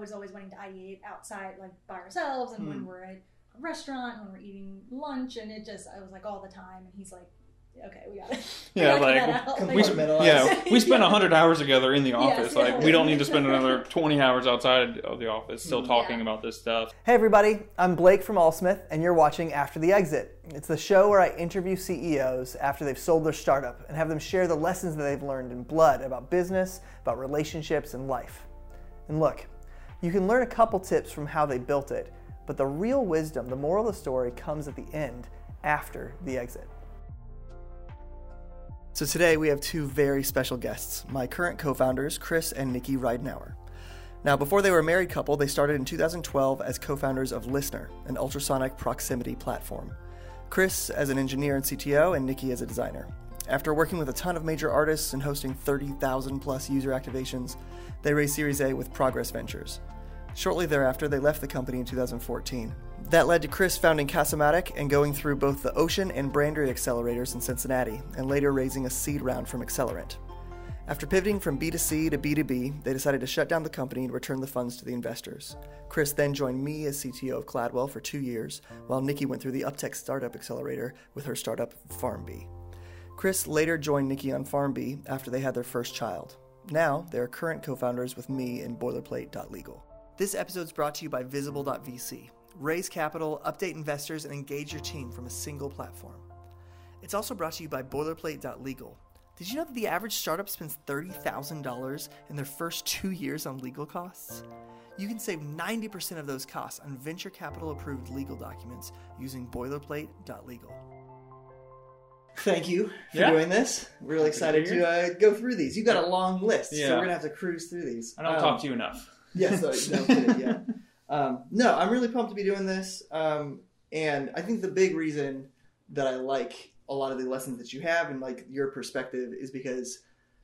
was always wanting to ideate outside, like by ourselves, and when Hmm. we're at a restaurant, when we're eating lunch, and it just I was like all the time, and he's like, okay, we got it. Yeah, like, We we, yeah, we spent Yeah. hundred hours together in the office. yeah. Like, we don't need to spend another twenty hours outside of the office still talking Yeah. about this stuff. Hey everybody, I'm Blake from Allsmith, and you're watching After the Exit. It's the show where I interview CEOs after they've sold their startup and have them share the lessons that they've learned in blood about business, about relationships, and life. And look, you can learn a couple tips from how they built it, but the real wisdom, the moral of the story, comes at the end, after the exit. So today we have two very special guests, my current co-founders, Chris and Nikki Reidenauer. Now, before they were a married couple, they started in 2012 as co founders of Listener, an ultrasonic proximity platform. Chris as an engineer and CTO, and Nikki as a designer. After working with a ton of major artists and hosting 30,000 plus user activations, they raised Series A with Progress Ventures. Shortly thereafter, they left the company in 2014. That led to Chris founding Casamatic and going through both the Ocean and Brandery accelerators in Cincinnati, and later raising a seed round from Accelerant. After pivoting from B2C to B2B, they decided to shut down the company and return the funds to the investors. Chris then joined me as CTO of Cladwell for two years, while Nikki went through the Uptech Startup Accelerator with her startup FarmBee. Chris later joined Nikki on FarmBee after they had their first child. Now, they are current co founders with me in Boilerplate.legal. This episode is brought to you by Visible.vc. Raise capital, update investors, and engage your team from a single platform. It's also brought to you by Boilerplate.legal. Did you know that the average startup spends $30,000 in their first two years on legal costs? You can save 90% of those costs on venture capital approved legal documents using boilerplate.legal. Thank you for Yeah. doing this. We're really excited to uh, go through these. You've got a long list, so Yeah. we're going to have to cruise through these. I don't Um, talk to you enough. yeah, so no kidding, yeah. Um, no, I'm really pumped to be doing this. Um, and I think the big reason that I like a lot of the lessons that you have and like your perspective is because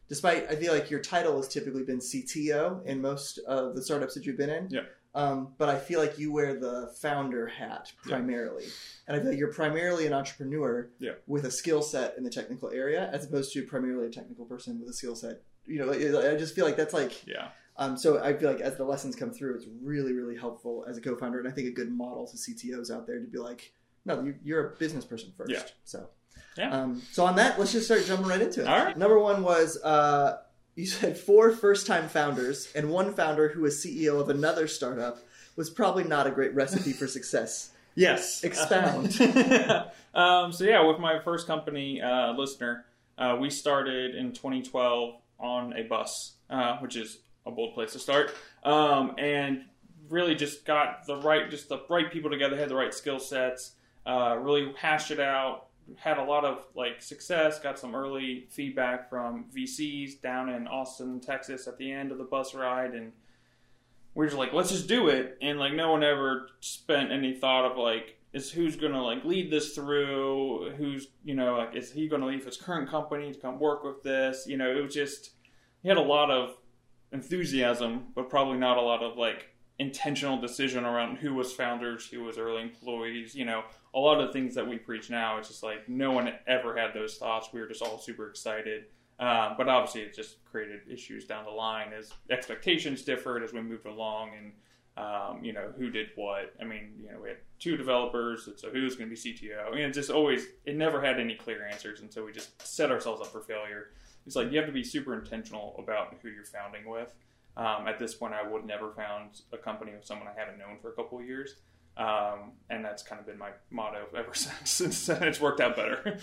despite I feel like your title has typically been CTO in most of the startups that you've been in. Yeah. Um, but I feel like you wear the founder hat Yeah. primarily. And I feel like you're primarily an entrepreneur Yeah. with a skill set in the technical area as opposed to primarily a technical person with a skill set. You know, I just feel like that's like Yeah. um, so I feel like as the lessons come through, it's really, really helpful as a co-founder, and I think a good model to CTOs out there to be like, no, you- you're a business person first. Yeah. So, Yeah. Um, so on that, let's just start jumping right into it. All right. Number one was uh, you said four first-time founders and one founder who was CEO of another startup was probably not a great recipe for success. Yes. Expound. um, so yeah, with my first company, uh, listener, uh, we started in 2012 on a bus, uh, which is a bold place to start, um, and really just got the right, just the right people together, had the right skill sets, uh, really hashed it out. Had a lot of like success. Got some early feedback from VCs down in Austin, Texas, at the end of the bus ride, and we are just like, let's just do it. And like, no one ever spent any thought of like, is who's gonna like lead this through? Who's you know like, is he gonna leave his current company to come work with this? You know, it was just he had a lot of enthusiasm, but probably not a lot of like intentional decision around who was founders, who was early employees. You know, a lot of the things that we preach now. It's just like no one ever had those thoughts. We were just all super excited. Um, but obviously, it just created issues down the line as expectations differed as we moved along, and um, you know who did what. I mean, you know, we had two developers, and so who's going to be CTO? Mean, it just always it never had any clear answers, and so we just set ourselves up for failure. It's like you have to be super intentional about who you're founding with. Um, at this point, I would never found a company with someone I haven't known for a couple of years, um, and that's kind of been my motto ever since. Since it's worked out better.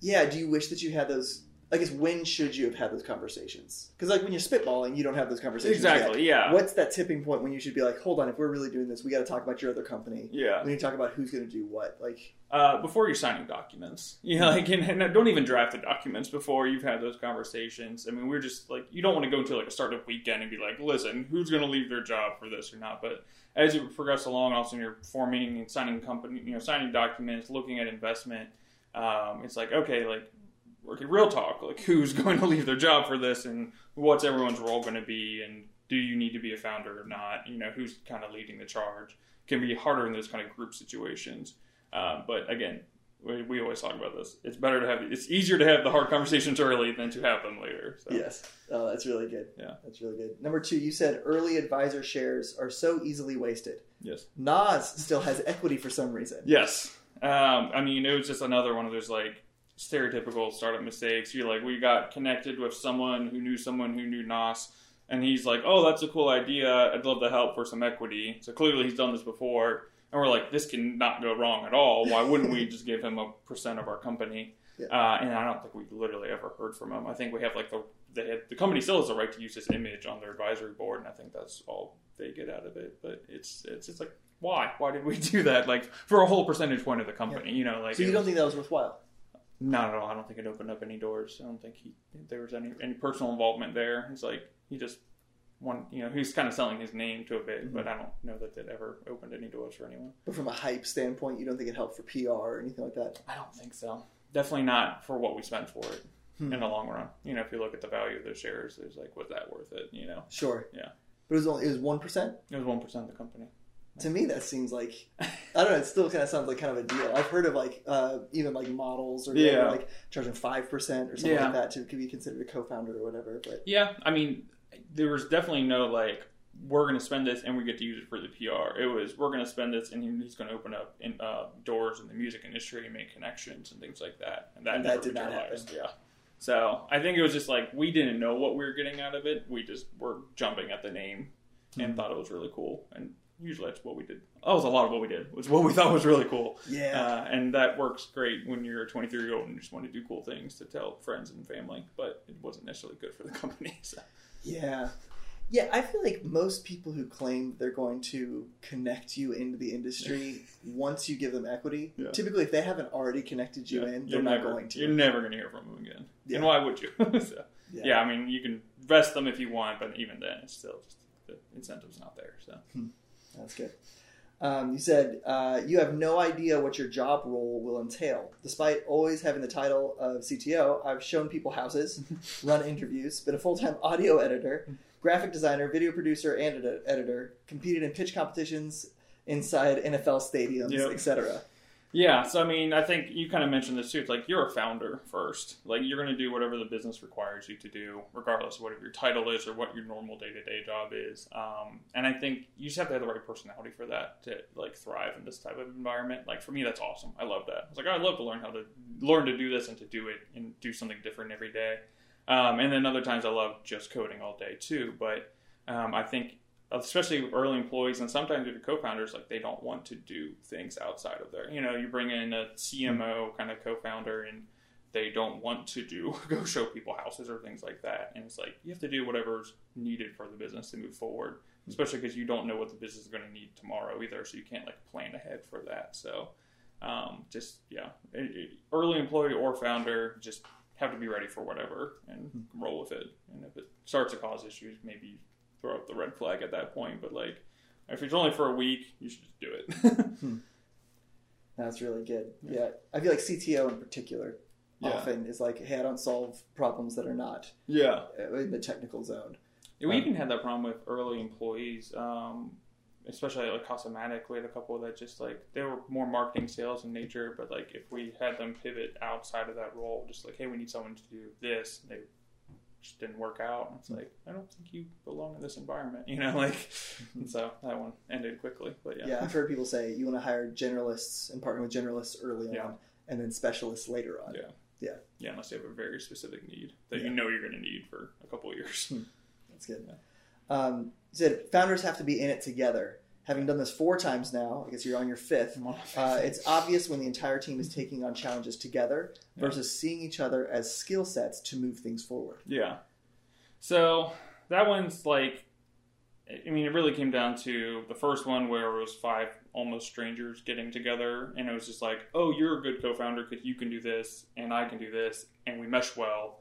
Yeah. Do you wish that you had those? I guess when should you have had those conversations? Because like when you're spitballing, you don't have those conversations. yet. exactly. Yeah. What's that tipping point when you should be like, hold on, if we're really doing this, we got to talk about your other company. Yeah. We need to talk about who's going to do what. Like, uh, before you're signing documents. You know, like, and, and don't even draft the documents before you've had those conversations. I mean, we're just like, you don't want to go into like a startup weekend and be like, listen, who's going to leave their job for this or not. But as you progress along, also you're forming and signing company, you know, signing documents, looking at investment. Um, it's like, okay, like, okay, real talk, like, who's going to leave their job for this, and what's everyone's role going to be, and do you need to be a founder or not? You know, who's kind of leading the charge? Can be harder in those kind of group situations. Uh, but again, we, we always talk about this. It's better to have it's easier to have the hard conversations early than to have them later. So. Yes. Oh, that's really good. Yeah. That's really good. Number two, you said early advisor shares are so easily wasted. Yes. Nas still has equity for some reason. Yes. Um, I mean, it was just another one of those like stereotypical startup mistakes. You're like, we got connected with someone who knew someone who knew Nas, and he's like, oh, that's a cool idea. I'd love to help for some equity. So clearly he's done this before. And we're like, this can not go wrong at all. Why wouldn't we just give him a percent of our company? Yeah. Uh, and I don't think we literally ever heard from him. I think we have like the they had, the company still has the right to use his image on their advisory board, and I think that's all they get out of it. But it's it's just like why why did we do that? Like for a whole percentage point of the company, you know, like So you don't was- think that was worthwhile? Not at all. I don't think it opened up any doors. I don't think he there was any any personal involvement there. It's like he just one you know he's kind of selling his name to a bit, Mm-hmm. but I don't know that it ever opened any doors for anyone. But from a hype standpoint, you don't think it helped for PR or anything like that? I don't think so. Definitely not for what we spent for it Hmm. in the long run. You know, if you look at the value of those shares, it's like was that worth it? You know, Sure. Yeah. But it was only it was one percent. it was one percent of the company. To me, that seems like I don't know. It still kind of sounds like kind of a deal. I've heard of like uh, even like models or Yeah. like charging five percent or something Yeah. like that to could be considered a co-founder or whatever. But Yeah, I mean, there was definitely no like we're going to spend this and we get to use it for the PR. It was we're going to spend this and he's going to open up in, uh, doors in the music industry and make connections and things like that. And that, And that did not happen. Yeah. So I think it was just like we didn't know what we were getting out of it. We just were jumping at the name and Mhm. thought it was really cool. And usually that's what we did. That was a lot of what we did. Was what we thought was really cool. yeah, Uh, and that works great when you're a 23 year old and you just want to do cool things to tell friends and family. But it wasn't necessarily good for the company. So. yeah, yeah. I feel like most people who claim they're going to connect you into the industry once you give them equity, Yeah. typically if they haven't already connected you Yeah, in, you're they're not never, going to. You're never going to hear from them again. Yeah. And why would you? so, Yeah. yeah. I mean, you can vest them if you want, but even then, it's still just the incentive's not there. So That's good. Um, you said uh, you have no idea what your job role will entail. Despite always having the title of CTO, I've shown people houses, run interviews, been a full time audio editor, graphic designer, video producer, and edi- editor, competed in pitch competitions inside NFL stadiums, Yep. etc. yeah. So I mean, I think you kind of mentioned this too. It's like you're a founder first. Like you're going to do whatever the business requires you to do, regardless of whatever your title is or what your normal day to day job is. Um, and I think you just have to have the right personality for that to like thrive in this type of environment. Like for me, that's awesome. I love that. I was like, I'd love to learn how to learn to do this and to do it and do something different every day. Um, and then other times I love just coding all day too. But um, I think, especially early employees and sometimes even the co-founders, like they don't want to do things outside of there. You know, you bring in a CMO kind of co-founder and they don't want to do go show people houses or things like that. And it's like you have to do whatever's needed for the business to move forward, especially because you don't know what the business is going to need tomorrow either, so you can't like plan ahead for that. So. Um, just yeah, early employee or founder, just have to be ready for whatever and roll with it. And if it starts to cause issues, maybe throw up the red flag at that point. But like, if it's only for a week, you should just do it. That's really good. Yeah, I feel like CTO in particular Yeah. often is like, hey, I don't solve problems that are not yeah. uh, in the technical zone. We even had that problem with early employees, um, especially like Casamatic. We had a couple that just like they were more marketing sales in nature, but like if we had them pivot outside of that role, just like hey, we need someone to do this, they just didn't work out. And it's hmm. like I don't think you belong in this environment, you know, like. And so that one ended quickly, but yeah, Yeah, I've heard people say you want to hire generalists and partner with generalists early on, Yeah. and then specialists later on. Yeah. Yeah. yeah, unless you have a very specific need that Yeah. you know you're going to need for a couple of years. Hmm. That's good. Um, you said founders have to be in it together. Having done this four times now, I guess you're on your fifth. Uh, it's obvious when the entire team is taking on challenges together versus seeing each other as skill sets to move things forward. Yeah. So that one's like, I mean, it really came down to the first one where it was five almost strangers getting together, and it was just like, oh, you're a good co-founder because you can do this, and I can do this, and we mesh well,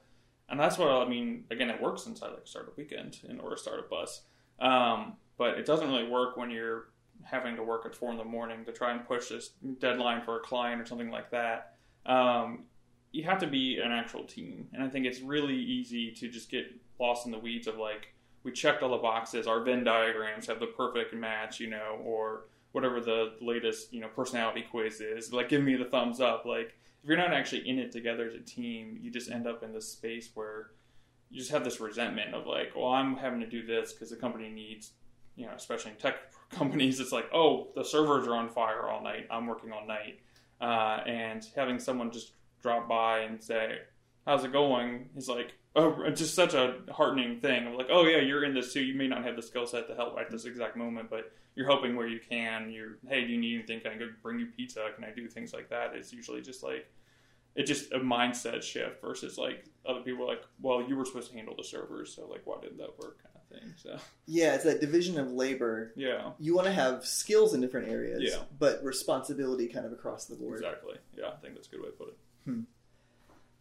and that's what I mean. Again, it works inside like Startup Weekend and or a Startup Bus, um, but it doesn't really work when you're having to work at four in the morning to try and push this deadline for a client or something like that. Um, you have to be an actual team. And I think it's really easy to just get lost in the weeds of like, we checked all the boxes, our Venn diagrams have the perfect match, you know, or whatever the latest you know personality quiz is. Like, give me the thumbs up. Like, if you're not actually in it together as a team, you just end up in this space where you just have this resentment of like, well, I'm having to do this because the company needs, you know, especially in tech companies, it's like, oh, the servers are on fire all night. I'm working all night, uh, and having someone just drop by and say, "How's it going?" is like, oh, just such a heartening thing. Of like, oh yeah, you're in this too. You may not have the skill set to help at this exact moment, but you're helping where you can. You're, hey, do you need anything? Can I go bring you pizza? Can I do things like that? It's usually just like it just a mindset shift versus like other people like, well, you were supposed to handle the servers, so like, why didn't that work? Kind of thing. So Yeah, it's that division of labor. yeah, You want to have skills in different areas, Yeah. but responsibility kind of across the board. exactly. Yeah, I think that's a good way to put it.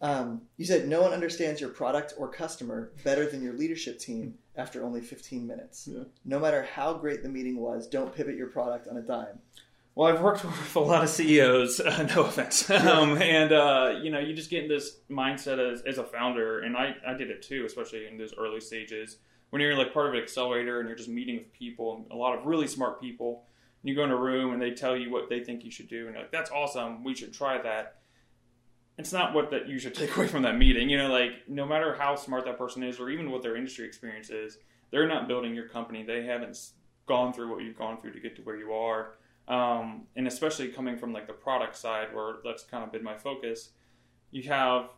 Um, you said no one understands your product or customer better than your leadership team after only 15 minutes. Yeah. No matter how great the meeting was, don't pivot your product on a dime. Well, I've worked with a lot of CEOs. Uh, no offense, um, and uh, you know, you just get in this mindset as, as a founder, and I, I did it too, especially in those early stages when you're like part of an accelerator and you're just meeting with people, a lot of really smart people. And you go in a room and they tell you what they think you should do, and you're like, "That's awesome. We should try that." It's not what that you should take away from that meeting. You know, like no matter how smart that person is, or even what their industry experience is, they're not building your company. They haven't gone through what you've gone through to get to where you are um, and especially coming from like the product side where that's kind of been my focus you have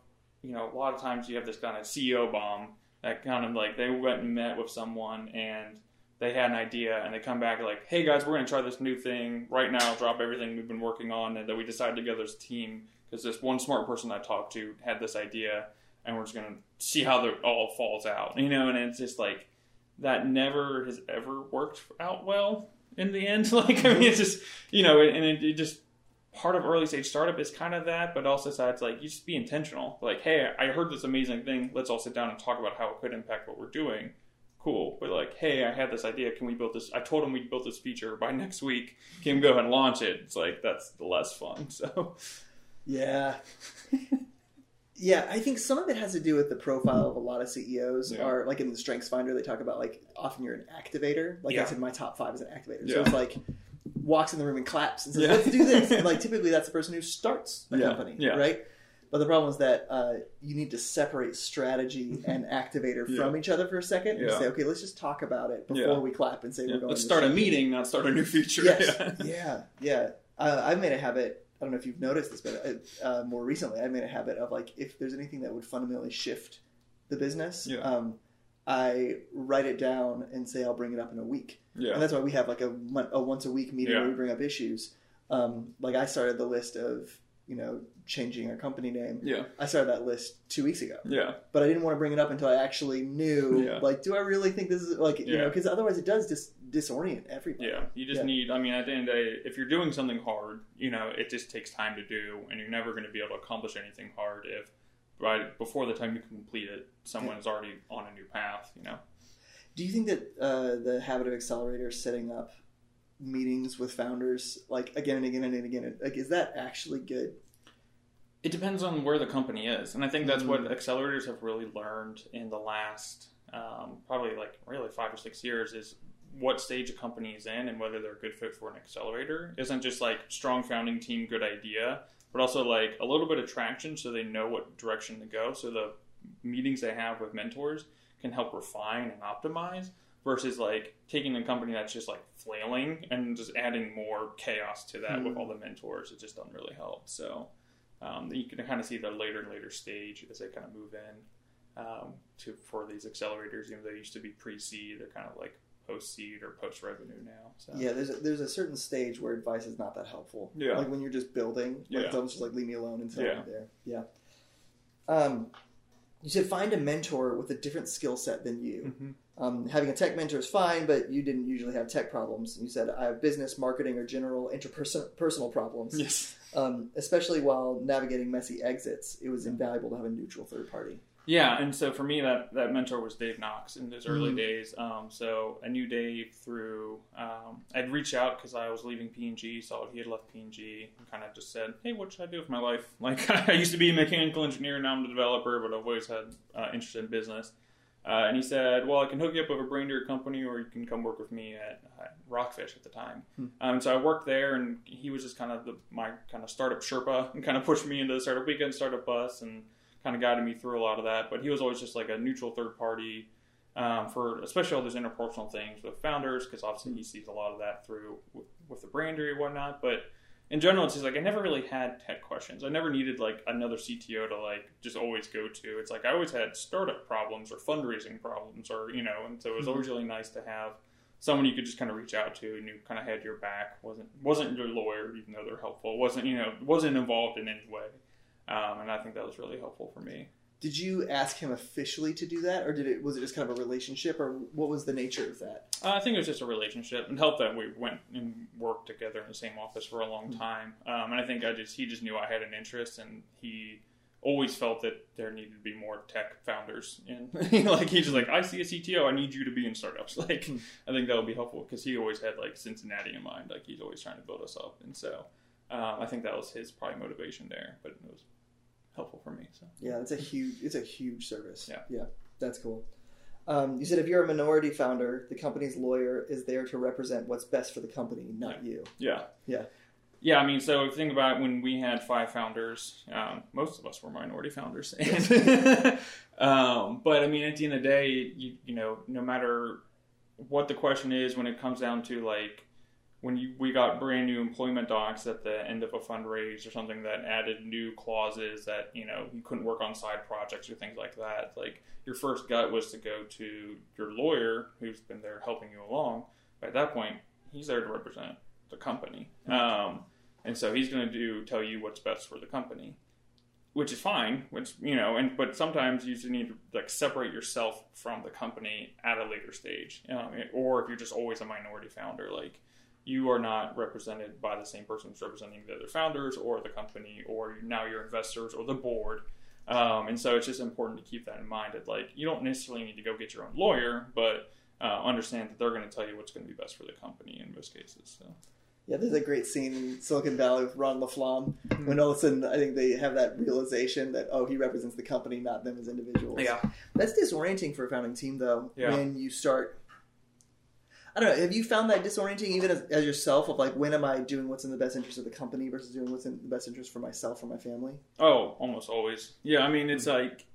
you know a lot of times you have this kind of ceo bomb that kind of like they went and met with someone and they had an idea and they come back like hey guys we're going to try this new thing. Right now drop everything we've been working on and that we decided together as a team because this one smart person i talked to had this idea and we're just going to see how it all falls out. You know and it's just like that never has ever worked out well in the end. Like, I mean, it's just, you know, and it, it just part of early stage startup is kind of that, but also sides like you just be intentional. Like, hey, I heard this amazing thing. Let's all sit down and talk about how it could impact what we're doing. Cool. But like, hey, I had this idea. Can we build this? I told him we'd build this feature by next week. Can we go ahead and launch it? It's like, that's the less fun. So, Yeah. Yeah, I think some of it has to do with the profile of a lot of CEOs. Yeah. Are like in the Strengths Finder, they talk about like often you're an activator. Like I said, my top five is an activator. So it's like walks in the room and claps and says, Yeah. "Let's do this." And like typically that's the person who starts the Yeah. company, Yeah. right? But the problem is that uh, you need to separate strategy and activator Yeah. from each other for a second and Yeah. say, "Okay, let's just talk about it before Yeah. we clap and say yeah, we're going." let's to start a meeting, not start a new feature. Yes. Yeah. yeah, yeah. Uh, I've made a habit. I don't know if you've noticed this, but uh, more recently, I made a habit of like if there's anything that would fundamentally shift the business, Yeah. um, I write it down and say I'll bring it up in a week. Yeah. And that's why we have like a, a once a week meeting Yeah. where we bring up issues. Um, like I started the list of you know changing our company name. Yeah. I started that list two weeks ago, Yeah. but I didn't want to bring it up until I actually knew. Yeah. Like, do I really think this is like you Yeah. know? Because otherwise, it does dis- disorient everybody. Yeah, you just Yeah. need. I mean, at the end of the day, if you're doing something hard, you know, it just takes time to do, and you're never going to be able to accomplish anything hard if right before the time you complete it, someone is already on a new path. You know. Do you think that uh, the habit of Accelerator setting up meetings with founders like again and again and again, like is that actually good? It depends on where the company is, and I think that's what Mhm. accelerators have really learned in the last um, probably like really five or six years is what stage a company is in and whether they're a good fit for an accelerator isn't just like strong founding team, good idea, but also like a little bit of traction so they know what direction to go. So the meetings they have with mentors can help refine and optimize versus like taking a company that's just like flailing and just adding more chaos to that with Hmm. all the mentors. It just doesn't really help. So um, you can kind of see the later and later stage as they kind of move in um, to for these accelerators. You know, they used to be pre-seed; they're kind of like post-seed or post-revenue now. So Yeah, there's a, there's a certain stage where advice is not that helpful. Yeah. like when you're just building, like Yeah. someone's just like leave me alone until Yeah. I'm there. Yeah. Um, you said find a mentor with a different skill set than you. Mhm. Um, having a tech mentor is fine, but you didn't usually have tech problems. You said I have business, marketing, or general interpersonal problems. yes. Um, especially while navigating messy exits, it was invaluable to have a neutral third party. Yeah, and so for me, that that mentor was Dave Knox in those early Mhm. days. Um, so I knew Dave through. Um, I'd reach out because I was leaving P and G, saw he had left P and G, and kind of just said, "Hey, what should I do with my life?" Like I used to be a mechanical engineer, now I'm a developer, but I've always had uh, interest in business. Uh, and he said, "Well, I can hook you up with a Brandery company, or you can come work with me at uh, Rockfish at the time." Hmm. Um, so I worked there, and he was just kind of the, my kind of startup Sherpa, and kind of pushed me into the startup weekend, startup bus, and kind of guided me through a lot of that. But he was always just like a neutral third party um, for especially all those interpersonal things with founders, because obviously he sees a lot of that through with, with the brain and whatnot. But in general, it's just like I never really had tech questions. I never needed like another CTO to like just always go to. It's like I always had startup problems or fundraising problems, or you know, and so it was always really nice to have someone you could just kind of reach out to and you kind of had your back. wasn't wasn't your lawyer, even though they're helpful. wasn't you know wasn't involved in any way, um, and I think that was really helpful for me. Did you ask him officially to do that, or did it was it just kind of a relationship, or what was the nature of that? Uh, I think it was just a relationship, and helped that we went and worked together in the same office for a long time. Um, and I think I just he just knew I had an interest, and he always felt that there needed to be more tech founders. And like he's just like, I see a CTO, I need you to be in startups. Like I think that would be helpful because he always had like Cincinnati in mind. Like he's always trying to build us up, and so um, I think that was his probably motivation there. But it was helpful for me. So Yeah, it's a huge it's a huge service. Yeah. yeah, that's cool. Um, you said if you're a minority founder, the company's lawyer is there to represent what's best for the company, not you. yeah, Yeah. Yeah, I mean, so think about when we had five founders. Um, most of us were minority founders, um, but I mean, at the end of the day, you you know, no matter what the question is, when it comes down to like when you we got brand new employment docs at the end of a fundraise or something that added new clauses that you know you couldn't work on side projects or things like that. Like your first gut was to go to your lawyer who's been there helping you along. But at that point, he's there to represent the company. Um, and so he's going to do tell you what's best for the company, which is fine. Which you know, and but sometimes you just need to like separate yourself from the company at a later stage, um, or if you're just always a minority founder, like you are not represented by the same person who's representing the other founders or the company, or now your investors or the board. Um, and so it's just important to keep that in mind. That like you don't necessarily need to go get your own lawyer, but uh, understand that they're going to tell you what's going to be best for the company in most cases. So. Yeah, there's a great scene in Silicon Valley with Ron LaFlamme when all of a sudden I think they have that realization that oh he represents the company, not them as individuals. Yeah, that's disorienting for a founding team though. Yeah. When you start I don't know, have you found that disorienting even as, as yourself of like when am I doing what's in the best interest of the company versus doing what's in the best interest for myself or my family? Oh, almost always. Yeah, I mean, it's like,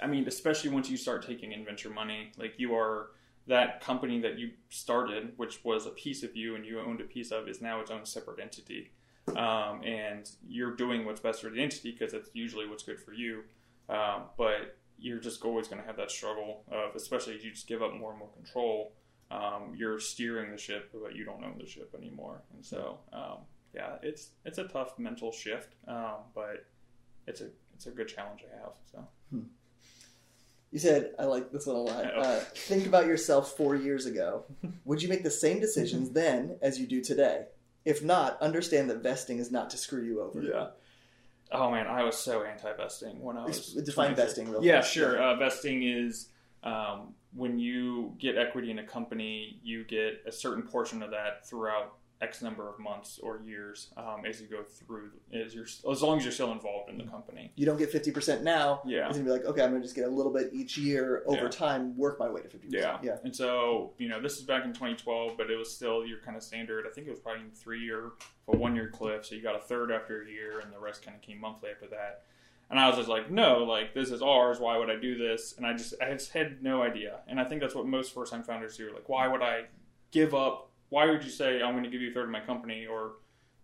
I mean, especially once you start taking in venture money, like you are that company that you started, which was a piece of you and you owned a piece of, is now its own separate entity. Um, and you're doing what's best for the entity because that's usually what's good for you. Um, but you're just always going to have that struggle of, especially as you just give up more and more control. Um, you're steering the ship, but you don't own the ship anymore. And so, um, yeah, it's it's a tough mental shift, um, but it's a it's a good challenge I have. So. You said I like this one a lot. Uh, think about yourself four years ago. Would you make the same decisions then as you do today? If not, understand that vesting is not to screw you over. Yeah. Oh man, I was so anti-vesting when I was define 23. vesting real Yeah, sure. Uh, vesting is um, when you get equity in a company, you get a certain portion of that throughout X number of months or years um, as you go through. As you're as long as you're still involved in the company. You don't get fifty percent now. Yeah. It's gonna be like, okay, I'm gonna just get a little bit each year over Yeah. time, work my way to fifty percent. Yeah. yeah. And so, you know, this is back in 2012, but it was still your kind of standard. I think it was probably three year or one year cliff. So you got a third after a year, and the rest kind of came monthly after that. And I was just like, no, like this is ours. Why would I do this? And I just, I just had no idea. And I think that's what most first time founders do. Like, why would I give up? Why would you say I'm going to give you a third of my company, or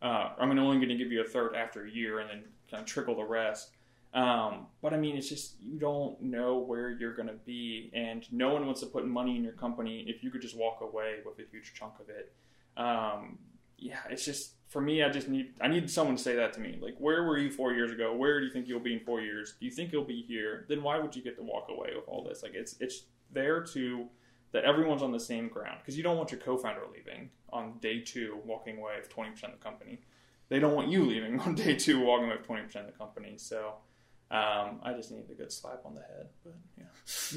uh, I'm only going to give you a third after a year, and then kind of trickle the rest? Um, but I mean, it's just you don't know where you're going to be, and no one wants to put money in your company if you could just walk away with a huge chunk of it. Um, yeah, it's just for me. I just need I need someone to say that to me. Like, where were you four years ago? Where do you think you'll be in four years? Do you think you'll be here? Then why would you get to walk away with all this? Like, it's it's there to that everyone's on the same ground because you don't want your co-founder leaving on day two, walking away with twenty percent of the company. They don't want you leaving on day two, walking away with twenty percent of the company. So. Um, I just need a good slap on the head, but yeah.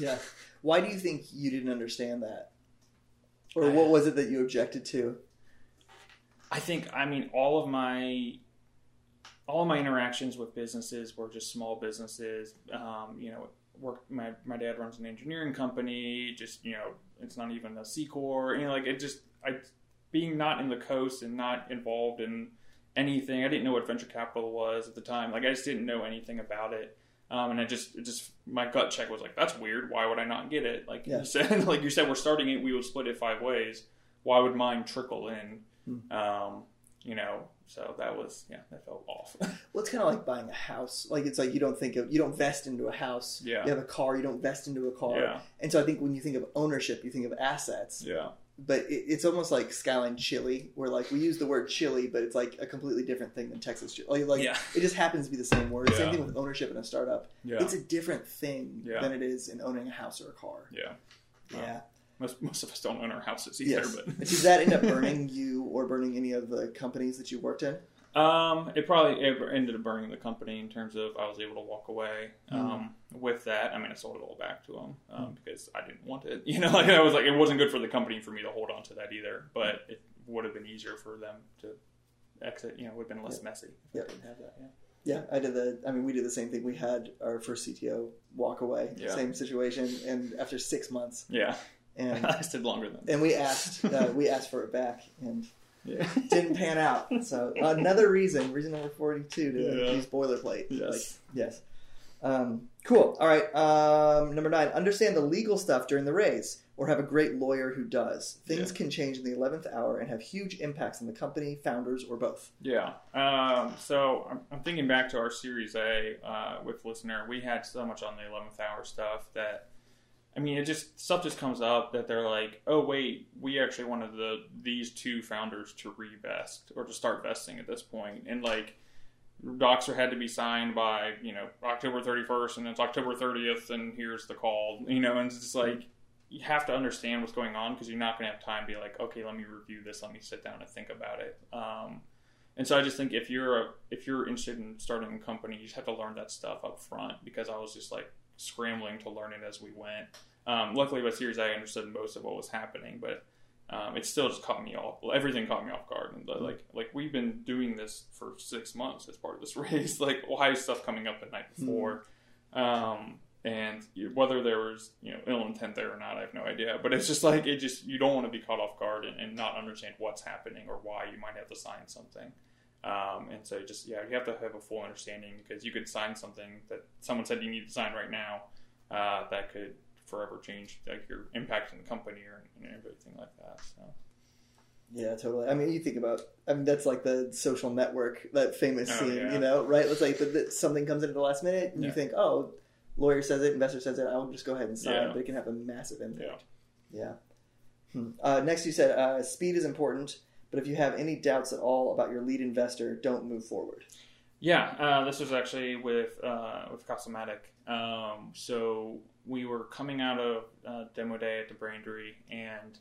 Yeah. Why do you think you didn't understand that? Or what was it that you objected to? I think I mean all of my all of my interactions with businesses were just small businesses. Um, you know, work. My my dad runs an engineering company. Just you know, it's not even a C corp. You know, like it just I being not in the coast and not involved in anything. I didn't know what venture capital was at the time. Like I just didn't know anything about it. Um, and I just, it just my gut check was like, that's weird. Why would I not get it? Like Yeah. you said, like you said, we're starting it. We will split it five ways. Why would mine trickle in? Um, you know, so that was yeah, that felt off. Well, it's kind of like buying a house. Like it's like you don't think of you don't vest into a house. Yeah. You have a car, you don't vest into a car. yeah, And so I think when you think of ownership, you think of assets. yeah, But it, it's almost like Skyline Chili, where like we use the word chili, but it's like a completely different thing than Texas chili. Like, like Yeah. it just happens to be the same word. Same thing with ownership in a startup. yeah, It's a different thing Yeah. than it is in owning a house or a car. yeah. Yeah. Most most of us don't own our houses either, Yes. but Does that end up burning you or burning any of the companies that you worked in? Um, it probably it ended up burning the company in terms of I was able to walk away Mm. um, with that. I mean, I sold it all back to them um, because I didn't want it. You know, like I was like, it wasn't good for the company for me to hold on to that either. But it would have been easier for them to exit. You know, would have been less messy. I didn't have that. Yeah. Yeah, I did the. I mean, we did the same thing. We had our first CTO walk away, Yeah. same situation, and after six months, Yeah, and I lasted longer than. and we asked, uh, we asked for it back, and Yeah. didn't pan out. So another reason, reason number forty-two to Yeah. use boilerplate. Yes. Like, yes. Um, cool. All right. Um, number nine. Understand the legal stuff during the raise, or have a great lawyer who does. Things Yeah. can change in the eleventh hour and have huge impacts on the company, founders, or both. Yeah. Um, so I'm, I'm thinking back to our Series A uh, with listener. We had so much on the 11th hour stuff that, I mean, it just stuff just comes up that they're like, oh wait, we actually wanted the these two founders to revest or to start vesting at this point, and like docs had to be signed by you know October 31st, and it's October 30th, and here's the call, you know, and it's just like you have to understand what's going on because you're not going to have time to be like, okay, let me review this, let me sit down and think about it. Um, and so I just think if you're a, if you're interested in starting a company, you just have to learn that stuff up front because I was just like scrambling to learn it as we went. Um, luckily, by Series I understood most of what was happening, but um, it still just caught me off. Everything caught me off guard. And like like we've been doing this for six months as part of this race. Like is stuff coming up the night before? Um, and whether there was you know ill intent there or not, I have no idea. But it's just like it just you don't want to be caught off guard and, and not understand what's happening or why you might have to sign something. Um, and so just yeah, you have to have a full understanding because you could sign something that someone said you need to sign right now uh, that could forever change like your impact in the company or and everything like that. So Yeah, totally. I mean, you think about. I mean, that's like the social network, that famous Oh, scene. yeah. You know, right? It's like that that something comes in at the last minute, and you think, oh, lawyer says it, investor says it. I'll just go ahead and sign, Yeah. but it can have a massive impact. Yeah. Hmm. Uh, next, you said uh, speed is important, but if you have any doubts at all about your lead investor, don't move forward. Yeah, uh, this was actually with uh, with Casamatic. Um, so we were coming out of uh, demo day at the Brandery and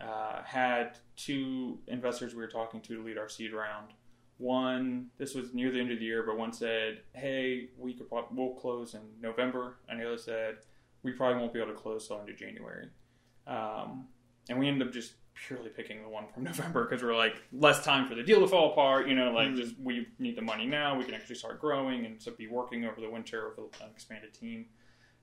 uh, had two investors we were talking to to lead our seed round. One, this was near the end of the year, but one said, "Hey, we could we'll close in November," and the other said, "We probably won't be able to close till into January." Um, and we ended up just purely picking the one from November because we're like less time for the deal to fall apart. You know, like Mm. just we need the money now. We can actually start growing and so be working over the winter with an expanded team.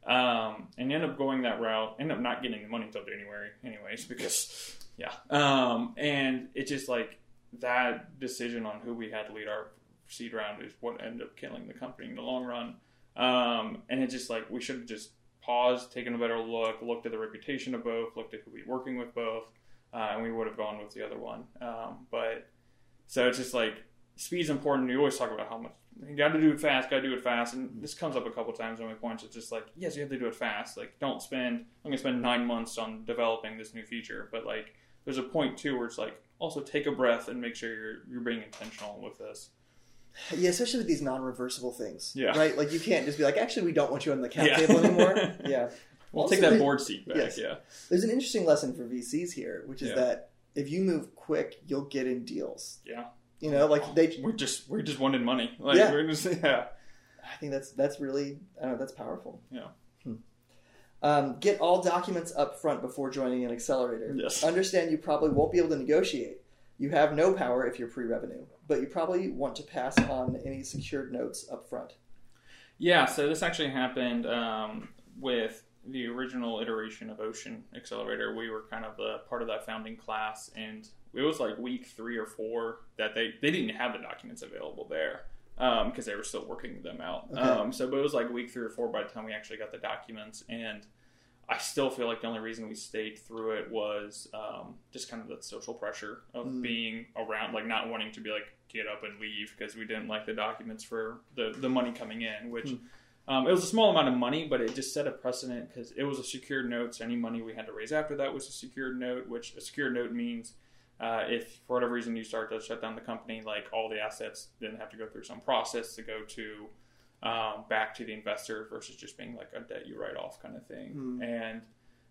Um, and end up going that route. End up not getting the money until January, anyways, because yeah. Um, and it's just like that decision on who we had to lead our seed round is what ended up killing the company in the long run. Um, and it just like we should have just paused, taken a better look, looked at the reputation of both, looked at who we were working with both, uh, and we would have gone with the other one. Um, but so it's just like speed's important. You always talk about how much you got to do it fast, got to do it fast, and this comes up a couple times on my points. It's just like yes, you have to do it fast. Like don't spend. I'm gonna spend nine months on developing this new feature, but like there's a point too where it's like also take a breath and make sure you're you're being intentional with this. Yeah, especially with these non-reversible things. Yeah. Right. Like you can't just be like, actually, we don't want you on the cap Yeah. table anymore. yeah. We'll Also, take that board seat back. yes. Yeah. There's an interesting lesson for VCs here, which is Yeah. that if you move quick, you'll get in deals. Yeah. You know, like they. we're just we're just wanting money. Like Yeah. we're just yeah. I think that's that's really I don't know that's powerful. Yeah. Hmm. Um, get all documents up front before joining an accelerator. Yes. Understand you probably won't be able to negotiate. You have no power if you're pre-revenue, but you probably want to pass on any secured notes up front. Yeah, so this actually happened. Um, with the original iteration of Ocean Accelerator, we were kind of a part of that founding class, and it was like week three or four that they they didn't have the documents available there because they were still working them out. Okay. Um, so, but it was like week three or four by the time we actually got the documents, and I still feel like the only reason we stayed through it was um, just kind of the social pressure of Mm. being around, like not wanting to be like get up and leave because we didn't like the documents for the the money coming in, which. Mm. Um, it was a small amount of money, but it just set a precedent because it was a secured note. So any money we had to raise after that was a secured note, which a secured note means uh, if for whatever reason you start to shut down the company, like all the assets didn't have to go through some process to go to um, back to the investor versus just being like a debt you write off kind of thing. Hmm. And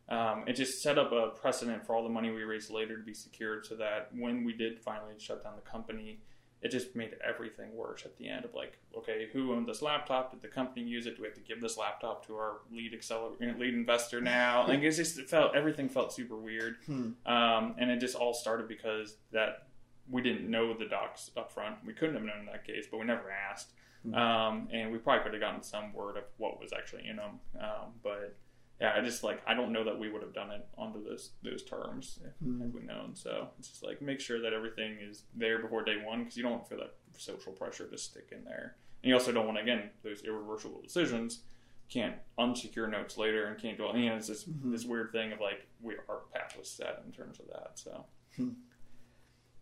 um, it just set up a precedent for all the money we raised later to be secured so that when we did finally shut down the company, it just made everything worse at the end of like, okay, who owned this laptop? Did the company use it? Do we have to give this laptop to our lead accelerator, lead investor now? Like it's just it felt everything felt super weird, Hmm. um, and it just all started because that we didn't know the docs up front. We couldn't have known in that case, but we never asked, Hmm. um, and we probably could have gotten some word of what was actually in them, um, but yeah, I just like I don't know that we would have done it under those those terms if, Hmm. had we known. So it's just like make sure that everything is there before day one because you don't want feel that social pressure to stick in there, and you also don't want again those irreversible decisions. Can't unsecure notes later and can't do you know it's this Mhm. this weird thing of like we our path was set in terms of that. So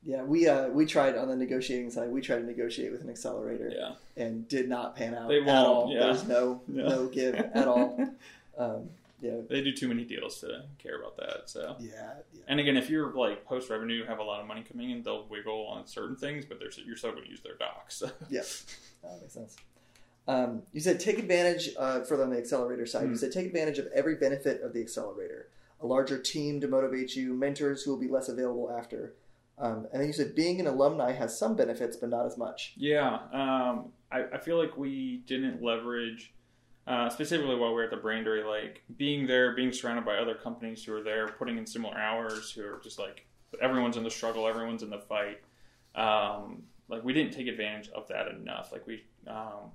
Yeah, we uh, we tried on the negotiating side. We tried to negotiate with an accelerator yeah, and did not pan out They at all. yeah. There was no Yeah. no give at all. Um, yeah, they do too many deals to care about that. So. yeah, yeah. And again, if you're like post revenue, have a lot of money coming in, they'll wiggle on certain things, but they're, you're still going to use their docs. Yeah, that makes sense. Um, you said take advantage, uh, further on the accelerator side, you Hmm. said take advantage of every benefit of the accelerator. A larger team to motivate you, mentors who will be less available after. Um, and then you said being an alumni has some benefits, but not as much. Yeah, um, I, I feel like we didn't leverage, uh, specifically while we were at the Brandery, like being there, being surrounded by other companies who are there, putting in similar hours, who are just like everyone's in the struggle, everyone's in the fight. Um, like we didn't take advantage of that enough. Like we, um,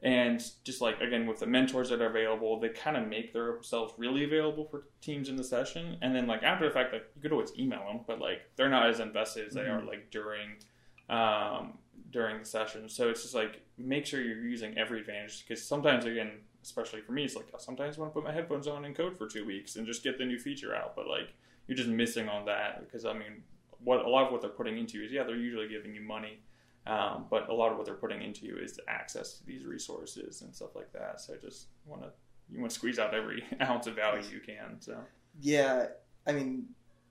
and just like again with the mentors that are available, they kind of make themselves really available for teams in the session. And then like after the fact, like you could always email them, but like they're not as invested as they are like during um, during the session. So it's just like make sure you're using every advantage because sometimes again, especially for me, it's like I sometimes want to put my headphones on and code for two weeks and just get the new feature out, but like you're just missing on that because I mean, what a lot of what they're putting into you is yeah, they're usually giving you money. Um, but a lot of what they're putting into you is access to these resources and stuff like that. So I just want to you want to squeeze out every ounce of value you can. So Yeah, I mean,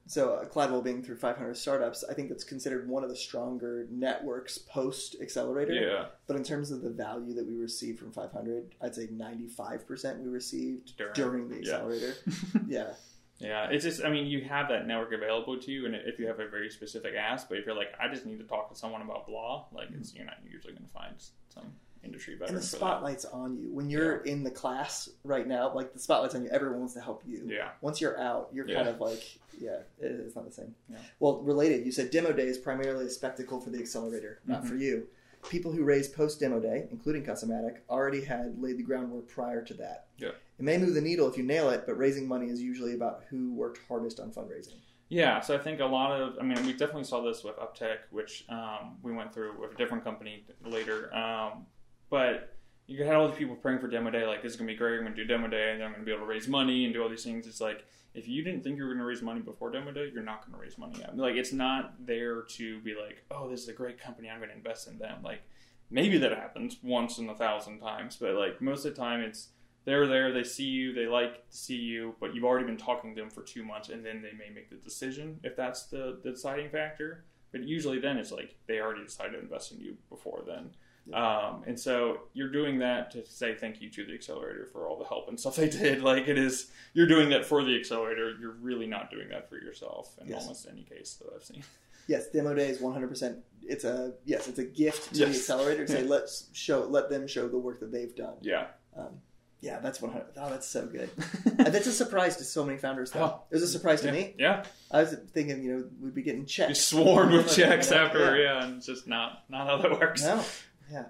so uh, being through 500 startups, I think that's considered one of the stronger networks post accelerator. yeah, But in terms of the value that we received from 500, I'd say 95% we received During- during, the yeah. accelerator. yeah. Yeah, it's just, I mean, you have that network available to you, and if you have a very specific ask, but if you're like, I just need to talk to someone about blah, like, it's, you're not usually going to find some industry veteran And the for that. spotlight's on you. When you're in the class right now, like the spotlight's on you, everyone wants to help you. Yeah. Once you're out, you're Yeah. kind of like, yeah, it's not the same. Yeah. Well, related, you said demo day is primarily a spectacle for the accelerator, not Mhm. for you. People who raised post demo day, including Casamatic, already had laid the groundwork prior to that. Yeah. It may move the needle if you nail it, but raising money is usually about who worked hardest on fundraising. Yeah, so I think a lot of, I mean, we definitely saw this with Uptech, which um, we went through with a different company later. Um, but you had all these people praying for demo day, like this is gonna be great. I'm gonna do demo day, and I'm gonna be able to raise money and do all these things. It's like if you didn't think you were gonna raise money before demo day, you're not gonna raise money. I like it's not there to be like, oh, this is a great company. I'm gonna invest in them. Like maybe that happens once in a thousand times, but like most of the time, it's they're there, they see you, they like to see you, but you've already been talking to them for two months, and then they may make the decision if that's the, the deciding factor. But usually, then it's like they already decided to invest in you before then. Um, and so you're doing that to say thank you to the accelerator for all the help and stuff they did. Like it is, you're doing that for the accelerator. You're really not doing that for yourself in Yes. almost any case that I've seen. Yes, demo day is 100%. It's a yes, it's a gift to Yes. the accelerator to say Yeah. let's show let them show the work that they've done. Yeah. Um, yeah, that's 100. Oh, that's so good. and that's a surprise to so many founders. Though Oh. it was a surprise to yeah. me. Yeah. I was thinking, you know, we'd be getting checks. Checks. sworn with checks Yeah. after, yeah. and it's just not not how that works. No, yeah.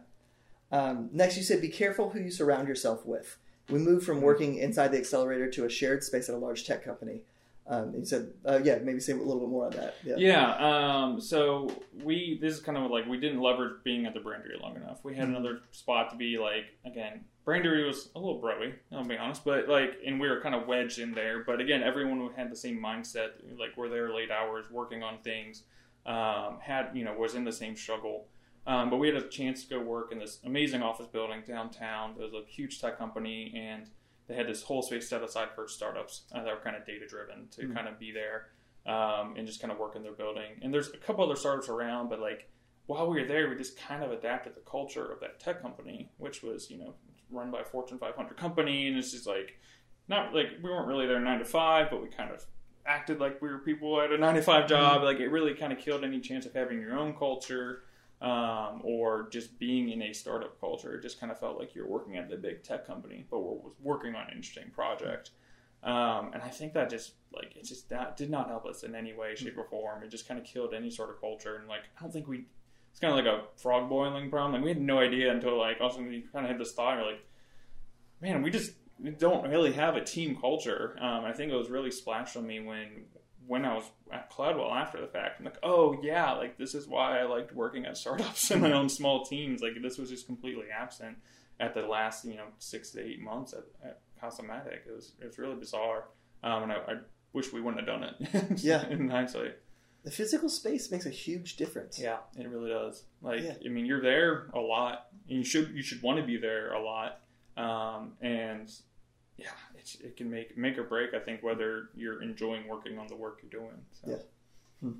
Um, next, you said be careful who you surround yourself with. we moved from working inside the accelerator to a shared space at a large tech company. Um, you said, uh, yeah, maybe say a little bit more on that. Yeah. Yeah. Um, so we this is kind of like we didn't leverage being at the Brandery long enough. We had another spot to be like again. Brandery was a little broy, I'll be honest, but like, and we were kind of wedged in there. But again, everyone who had the same mindset. Like, we're there late hours, working on things. Um, had you know was in the same struggle. Um, but we had a chance to go work in this amazing office building downtown. It was a huge tech company, and they had this whole space set aside for startups uh, that were kind of data driven to Mm. kind of be there um, and just kind of work in their building. And there's a couple other startups around, but like while we were there, we just kind of adapted the culture of that tech company, which was you know run by a Fortune 500 company, and it's just like not like we weren't really there nine to five, but we kind of acted like we were people at a nine to five job. Like it really kind of killed any chance of having your own culture um, or just being in a startup culture. It just kind of felt like you were working at the big tech company, but we're working on an interesting project. Um, and I think that just like it just that did not help us in any way, shape, or form. It just kind of killed any sort of culture. And like I don't think we. It's kind of like a frog boiling problem. Like we had no idea until like also we kind of had this thought. We're like, man, we just don't really have a team culture. Um, I think it was really splashed on me when when I was at Cladwell after the fact. I'm like, oh yeah, like this is why I liked working at startups and my own small teams. Like this was just completely absent at the last you know six to eight months at, at Casamatic. It was it was really bizarre, um, and I, I wish we wouldn't have done it. Yeah. in hindsight. The physical space makes a huge difference. Yeah, it really does. Like, Yeah. I mean, you're there a lot. And you should you should want to be there a lot. Um, and yeah, it's, it can make make or break. I think whether you're enjoying working on the work you're doing. So. Yeah.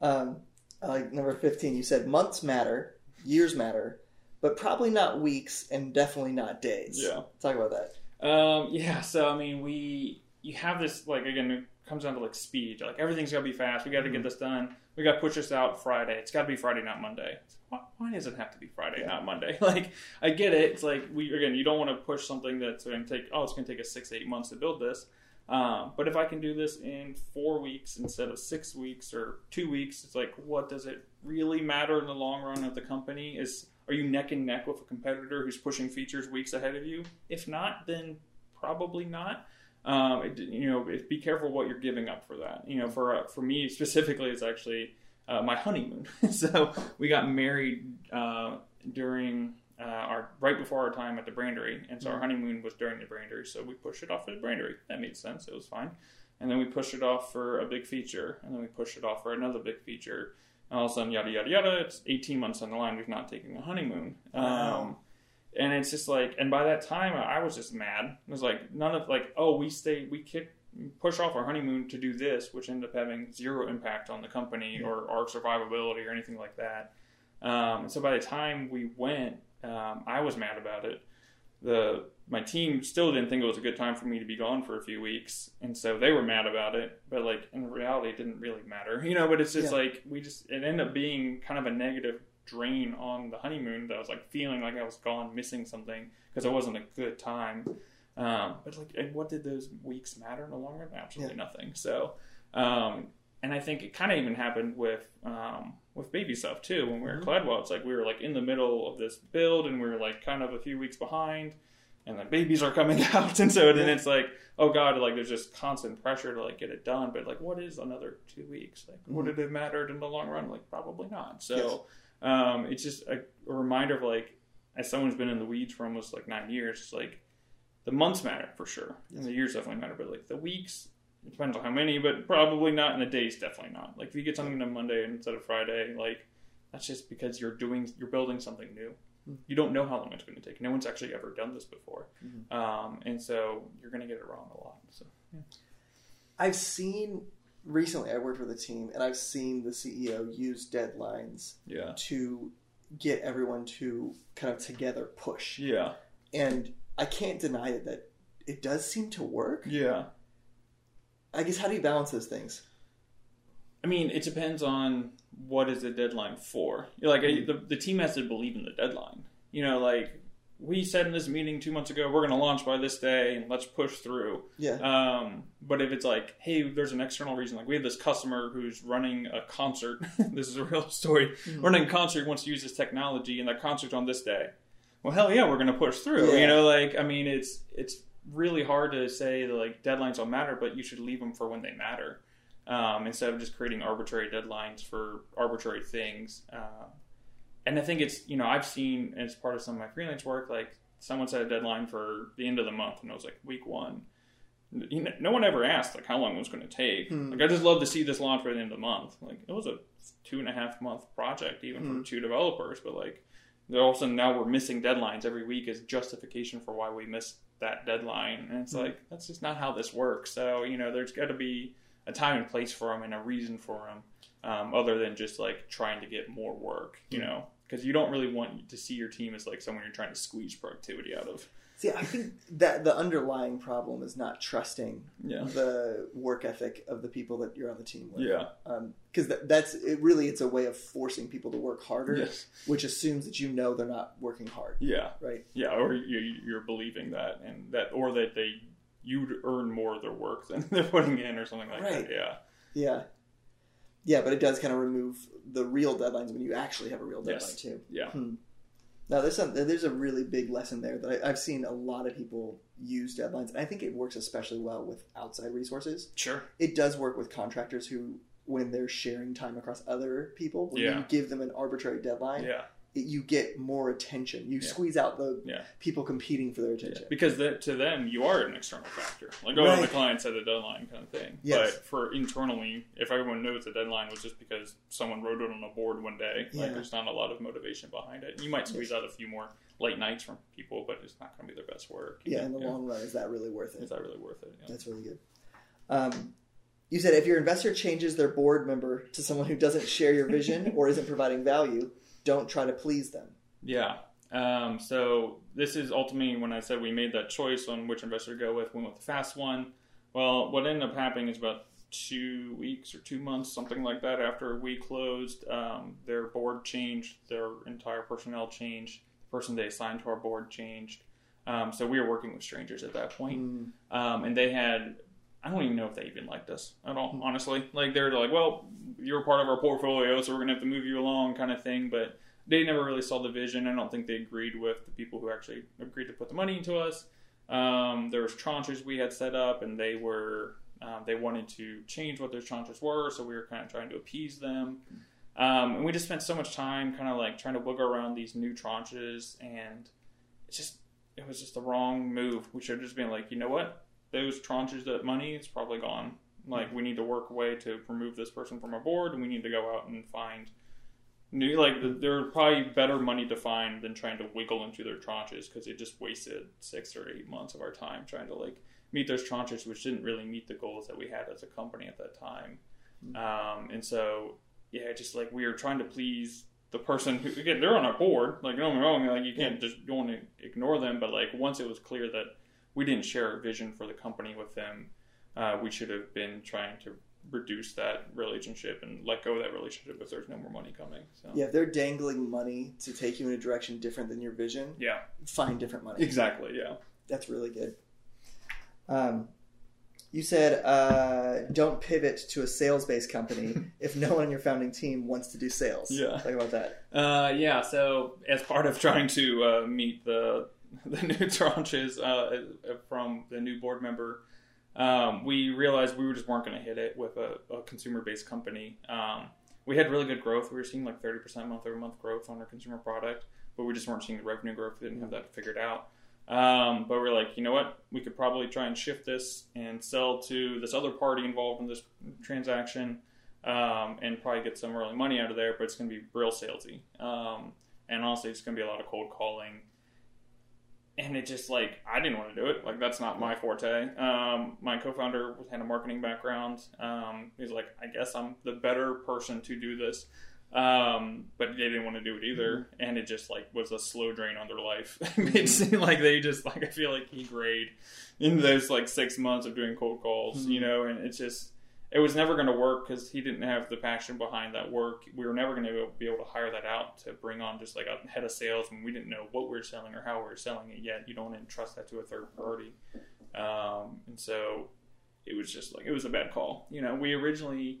Um, I like number 15, you said months matter, years matter, but probably not weeks and definitely not days. Yeah. Talk about that. Um, yeah, so I mean, we you have this like again, comes down to like speed. Like everything's got to be fast. We got to Mm-hmm. get this done. We got to push this out Friday. It's got to be Friday, not Monday. Why, why does it have to be Friday, Yeah. not Monday? Like I get it. It's like we again, you don't want to push something that's going to take. Oh, it's going to take us six, eight months to build this. Um, but if I can do this in four weeks instead of six weeks or two weeks, it's like, what does it really matter in the long run of the company? Is are you neck and neck with a competitor who's pushing features weeks ahead of you? If not, then probably not. Um, it, you know, it- be careful what you're giving up for that. You know, for uh, for me specifically, it's actually uh, my honeymoon. so we got married uh, during uh, our right before our time at the Brandery, and so our honeymoon was during the Brandery. So we pushed it off at the Brandery. That made sense. It was fine. And then we pushed it off for a big feature, and then we pushed it off for another big feature. And all of a sudden, yada yada yada. It's 18 months on the line. We've not taken a honeymoon. Wow. Um, and it's just like, and by that time, I was just mad. It was like none of like, oh, we stay, we kick, push off our honeymoon to do this, which ended up having zero impact on the company or our survivability or anything like that. Um, so by the time we went, um, I was mad about it. The my team still didn't think it was a good time for me to be gone for a few weeks, and so they were mad about it. But like in reality, it didn't really matter, you know. But it's just Yeah. like we just it ended up being kind of a negative drain on the honeymoon that I was like feeling like I was gone, missing something because it wasn't a good time. Um, but like, and what did those weeks matter in the long run? Absolutely nothing. So, um, and I think it kind of even happened with um, with baby stuff too. When we were at Cladwell, it's like we were like in the middle of this build, and we were like kind of a few weeks behind, and the babies are coming out, and so then it's like, oh god, like there's just constant pressure to like get it done. But like, what is another two weeks? Like, would it have mattered in the long run? Like, probably not. So, um, it's just a, a reminder of like, as someone who's been in the weeds for almost like nine years, it's like the months matter for sure, and the years definitely matter. But like the weeks, it depends on how many, but probably not. And the days definitely not. Like if you get something done Monday instead of Friday, like that's just because you're doing you're building something new. You don't know how long it's going to take. No one's actually ever done this before, um, and so you're going to get it wrong a lot. So I've seen recently, I worked with a team, and I've seen the CEO use deadlines yeah, to get everyone to kind of together push. yeah, And I can't deny it that it does seem to work. yeah. I guess how do you balance those things? I mean, it depends on what is the deadline for. Like the the team has to believe in the deadline. You know, like we said in this meeting two months ago, we're going to launch by this day, and let's push through. Yeah. Um, but if it's like, hey, there's an external reason, like we have this customer who's running a concert. this is a real story. Running a concert wants to use this technology, and that concert's on this day. well, hell yeah, we're going to push through. Yeah. You know, like I mean, it's it's really hard to say that like deadlines don't matter, but you should leave them for when they matter um, instead of just creating arbitrary deadlines for arbitrary things. Uh, and I think it's you know I've seen as part of some of my freelance work like someone set a deadline for the end of the month and it was like week one. You know, no one ever asked like how long it was going to take. Hmm. Like I just love to see this launch by the end of the month. Like it was a two and a half month project even Hmm. for two developers, but like all of a sudden now we're missing deadlines every week as justification for why we missed that deadline, and it's Hmm. like that's just not how this works. So you know there's got to be a time and place for them and a reason for them, um, other than just like trying to get more work. You Hmm. know, because you don't really want to see your team as like someone you're trying to squeeze productivity out of. See, I think that the underlying problem is not trusting Yeah. the work ethic of the people that you're on the team with. Yeah. because that, that's it. Really, it's a way of forcing people to work harder, Yes. which assumes that you know they're not working hard, Yeah. right? Yeah. Or you, you're believing that, and that, or that they you'd earn more of their work than they're putting in, or something like Right. that. Yeah. Yeah, yeah, but it does kind of remove the real deadlines when you actually have a real deadline Yes. too. Yeah. Hmm. Now there's some there's a really big lesson there that I, I've seen a lot of people use deadlines, and I think it works especially well with outside resources. Sure. It does work with contractors who, when they're sharing time across other people, when Yeah. you give them an arbitrary deadline, Yeah. You get more attention. You Yeah. squeeze out the Yeah. people competing for their attention. Because that, to them, you are an external factor. Like, oh, Right. the client set a deadline kind of thing. Yes. But for internally, if everyone knows the deadline was just because someone wrote it on a board one day, Yeah. like there's not a lot of motivation behind it. You might squeeze out a few more late nights from people, but it's not going to be their best work. Yeah, know? in the long run, is that really worth it? Is that really worth it? Yeah. That's really good. Um, you said if your investor changes their board member to someone who doesn't share your vision or isn't providing value, don't try to please them. Yeah. Um, so this is ultimately when I said we made that choice on which investor to go with, went with the fast one. Well, what ended up happening is about two weeks or two months, something like that, after we closed, um, their board changed, their entire personnel changed, the person they assigned to our board changed. Um, so we were working with strangers at that point. Mm, Um, and they had, I don't even know if they even liked us at all, honestly. Like, they're like, well, you're part of our portfolio, so we're going to have to move you along, kind of thing. But they never really saw the vision. I don't think they agreed with the people who actually agreed to put the money into us. Um, there was tranches we had set up, and they were um, they wanted to change what those tranches were, so we were kind of trying to appease them. Um, and we just spent so much time kind of like trying to wiggle around these new tranches, and it's just it was just the wrong move. We should have just been like, you know what, those tranches that money is probably gone. Like we need to work a way to remove this person from our board, and we need to go out and find new. Like there are probably better money to find than trying to wiggle into their tranches because it just wasted six or eight months of our time trying to like meet those tranches, which didn't really meet the goals that we had as a company at that time. Um, and so yeah, just like we were trying to please the person who again they're on our board. Like don't get me wrong, like you can't just don't want to ignore them. But like once it was clear that we didn't share a vision for the company with them, uh, we should have been trying to reduce that relationship and let go of that relationship if there's no more money coming. So Yeah, if they're dangling money to take you in a direction different than your vision, yeah, find different money. exactly. Yeah, That's really good. Um, you said uh, don't pivot to a sales based company if no one on your founding team wants to do sales. Yeah. Talk about that. Uh, yeah. So as part of trying to uh, meet the the new tranches uh, from the new board member, um, we realized we just weren't going to hit it with a, a consumer based company. Um, we had really good growth. We were seeing like thirty percent month over month growth on our consumer product, but we just weren't seeing the revenue growth. We didn't have that figured out. Um, but we're like, you know what? We could probably try and shift this and sell to this other party involved in this transaction, um, and probably get some early money out of there. But it's going to be real salesy, um, and honestly, it's going to be a lot of cold calling. And it just like I didn't want to do it. Like that's not my forte. Um, my co-founder had a marketing background. Um, he's like, I guess I'm the better person to do this. Um, but they didn't want to do it either, and it just like was a slow drain on their life. it seemed like they just like I feel like he grayed in those like six months of doing cold calls, you know, and it's just it was never going to work because he didn't have the passion behind that work. We were never going to be able to hire that out to bring on just like a head of sales when we didn't know what we were selling or how we were selling it yet. You don't entrust that to a third party, um, and so it was just like it was a bad call. You know, we originally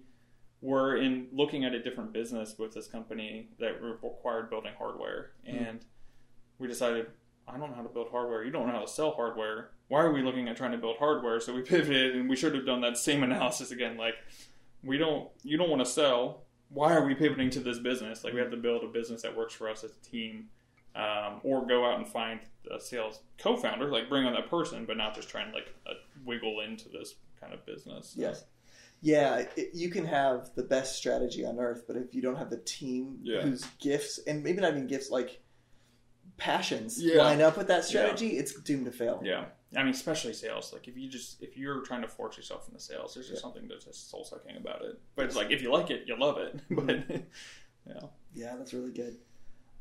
were in looking at a different business with this company that required building hardware and we decided I don't know how to build hardware. You don't know how to sell hardware. Why are we looking at trying to build hardware? So we pivoted, and we should have done that same analysis again. Like, we don't, you don't want to sell. Why are we pivoting to this business? Like, we have to build a business that works for us as a team, um, or go out and find a sales co-founder, like bring on that person, but not just trying to like uh, wiggle into this kind of business. Yes. Yeah, it, you can have the best strategy on earth, but if you don't have the team Yeah. whose gifts, and maybe not even gifts, like passions Yeah. line up with that strategy, it's doomed to fail. Yeah, I mean, especially sales. Like, if you just if you're trying to force yourself into sales, there's just Yeah. something that's just soul sucking about it. But it's like if you like it, you love it. But yeah, Yeah, that's really good.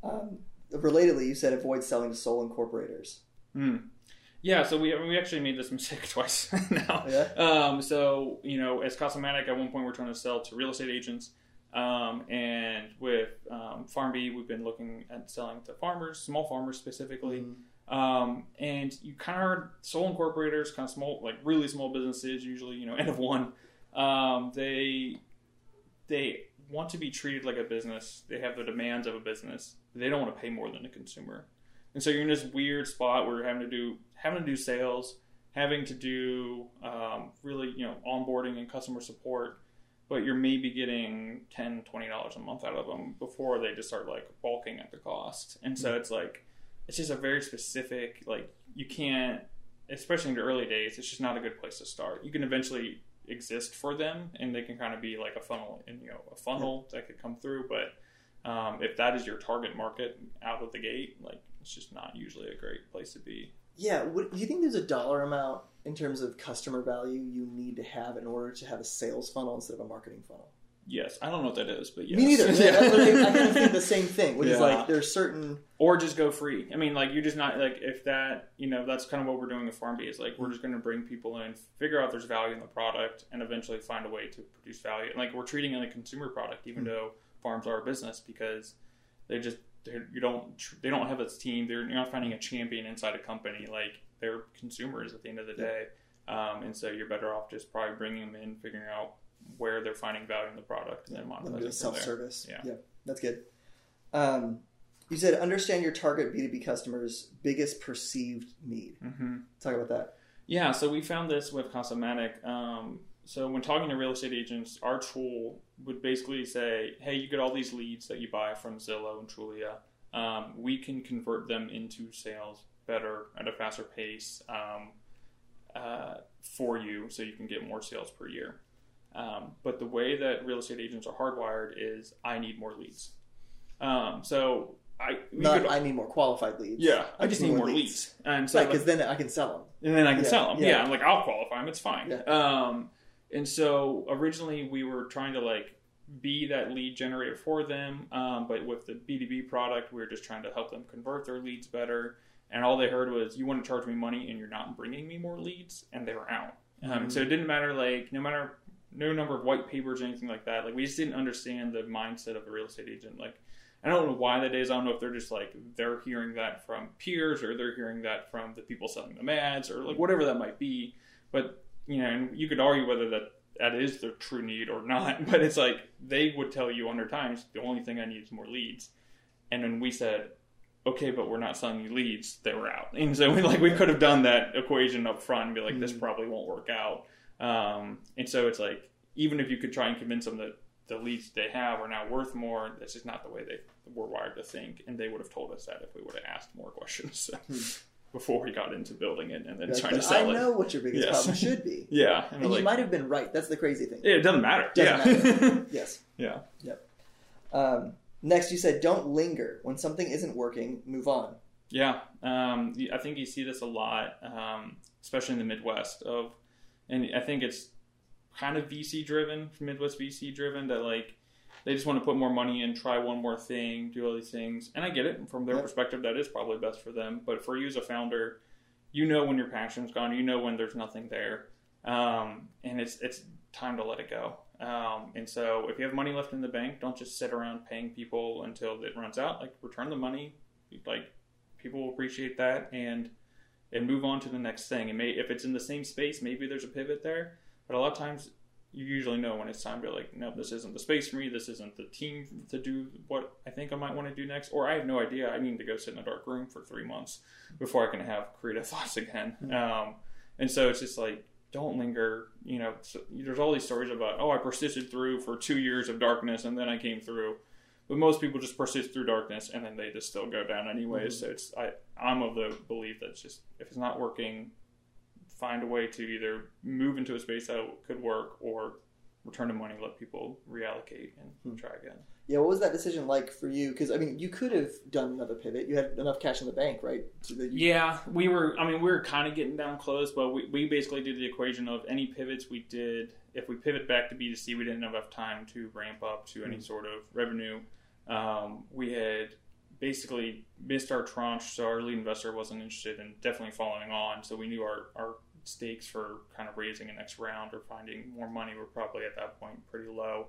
Um, relatedly, you said avoid selling to sole incorporators. Hmm. yeah. So we we actually made this mistake twice now. Yeah? Um, so you know, as Casamatic, at one point we're trying to sell to real estate agents. Um, and with um, Farm B, we've been looking at selling to farmers, small farmers specifically. Um, and you kind of are sole incorporators, kind of small, like really small businesses, usually, you know, end of one. Um, they they want to be treated like a business. They have the demands of a business. They don't want to pay more than a consumer. And so you're in this weird spot where you're having to do having to do sales, having to do um, really you know onboarding and customer support, but you're maybe getting 10 dollars a month out of them before they just start like balking at the cost. And so it's like it's just a very specific like you can't especially in the early days it's just not a good place to start. You can eventually exist for them and they can kind of be like a funnel and you know a funnel that could come through but um, if that is your target market out of the gate like it's just not usually a great place to be. Yeah, what, do you think there's a dollar amount in terms of customer value you need to have in order to have a sales funnel instead of a marketing funnel? Yes i don't know what that is but yes. Me neither. Yeah. I, I kind of think the same thing, which is like there's certain or just go free. I mean, like you're just not like if that you know that's kind of what we're doing with Farm B is like we're just going to bring people in, figure out there's value in the product, and eventually find a way to produce value. And like we're treating it like a consumer product, even though farms are a business because they just they're, you don't they don't have a team. They're you're not finding a champion inside a company. Like they're consumers at the end of the day, um, and so you're better off just probably bringing them in, figuring out where they're finding value in the product, and then monetizing do Self service. Yeah. yeah. that's good. Um, you said understand your target B2B customers' biggest perceived need. Mm-hmm. Talk about that. Yeah, so we found this with Casamatic. Um, so when talking to real estate agents, our tool would basically say, "Hey, you get all these leads that you buy from Zillow and Trulia. Um, we can convert them into sales better at a faster pace um, uh, for you, so you can get more sales per year." Um, but the way that real estate agents are hardwired is, I need more leads. Um, so I Not could- I need more qualified leads. yeah, I just need more leads, and so Right, because then I can sell them. and then I can Yeah, sell them. yeah. Yeah. I'm like I'll qualify them. It's fine. Yeah. Um, and so originally we were trying to like be that lead generator for them, um, but with the B2B product, we were just trying to help them convert their leads better. And all they heard was, "You want to charge me money, and you're not bringing me more leads," and they were out. Um, So it didn't matter, like no matter no number of white papers or anything like that. Like we just didn't understand the mindset of a real estate agent. Like I don't know why that is. I don't know if they're just like they're hearing that from peers or they're hearing that from the people selling them ads or like whatever that might be. But you know, and you could argue whether that that is their true need or not. But it's like they would tell you hundred times the only thing I need is more leads. And then we said, okay, but we're not selling you leads. They were out, and so we like we could have done that equation up front and be like, this Mhm. probably won't work out. Um, and so it's like even if you could try and convince them that the leads they have are now worth more, that's just not the way they were wired to think, and they would have told us that if we would have asked more questions before we got into building it and then Like, trying to sell I it. know what your biggest Yes. problem should be. Yeah, and And we're you like, might have been right. That's the crazy thing. it doesn't matter. Doesn't yeah, Yes. yeah, Um, next, you said don't linger. When something isn't working, move on. yeah. Um, I think you see this a lot, um, especially in the Midwest. Of, and I think it's kind of VC driven, Midwest VC driven. That like they just want to put more money in, try one more thing, do all these things. And I get it from their Yep. perspective. That is probably best for them. But for you as a founder, you know when your passion's gone. You know when there's nothing there, um, and it's it's time to let it go. Um, and so, if you have money left in the bank, don't just sit around paying people until it runs out. Like return the money. Like people will appreciate that, and and move on to the next thing. And may if it's in the same space, maybe there's a pivot there. But a lot of times, you usually know when it's time to be like, no, this isn't the space for me. This isn't the team to do what I think I might want to do next, or I have no idea. I need to go sit in a dark room for three months before I can have creative thoughts again. Um, and so it's just like, don't linger. You know, so, there's all these stories about, oh, I persisted through for two years of darkness and then I came through. But most people just persist through darkness and then they just still go down anyways. Mm-hmm. So it's I I'm of the belief that it's just if it's not working, find a way to either move into a space that could work or return the money, let people reallocate and hmm. try again. Yeah, what was that decision like for you? Because I mean, you could have done another pivot. You had enough cash in the bank, right? So that you, Yeah, we were. I mean, we were kind of getting down close, but we, we basically did the equation of any pivots we did. If we pivot back to B2C, we didn't have enough time to ramp up to any hmm. sort of revenue. Um, we had basically missed our tranche, so our lead investor wasn't interested in definitely following on. So we knew our, our stakes for kind of raising a next round or finding more money were probably at that point pretty low.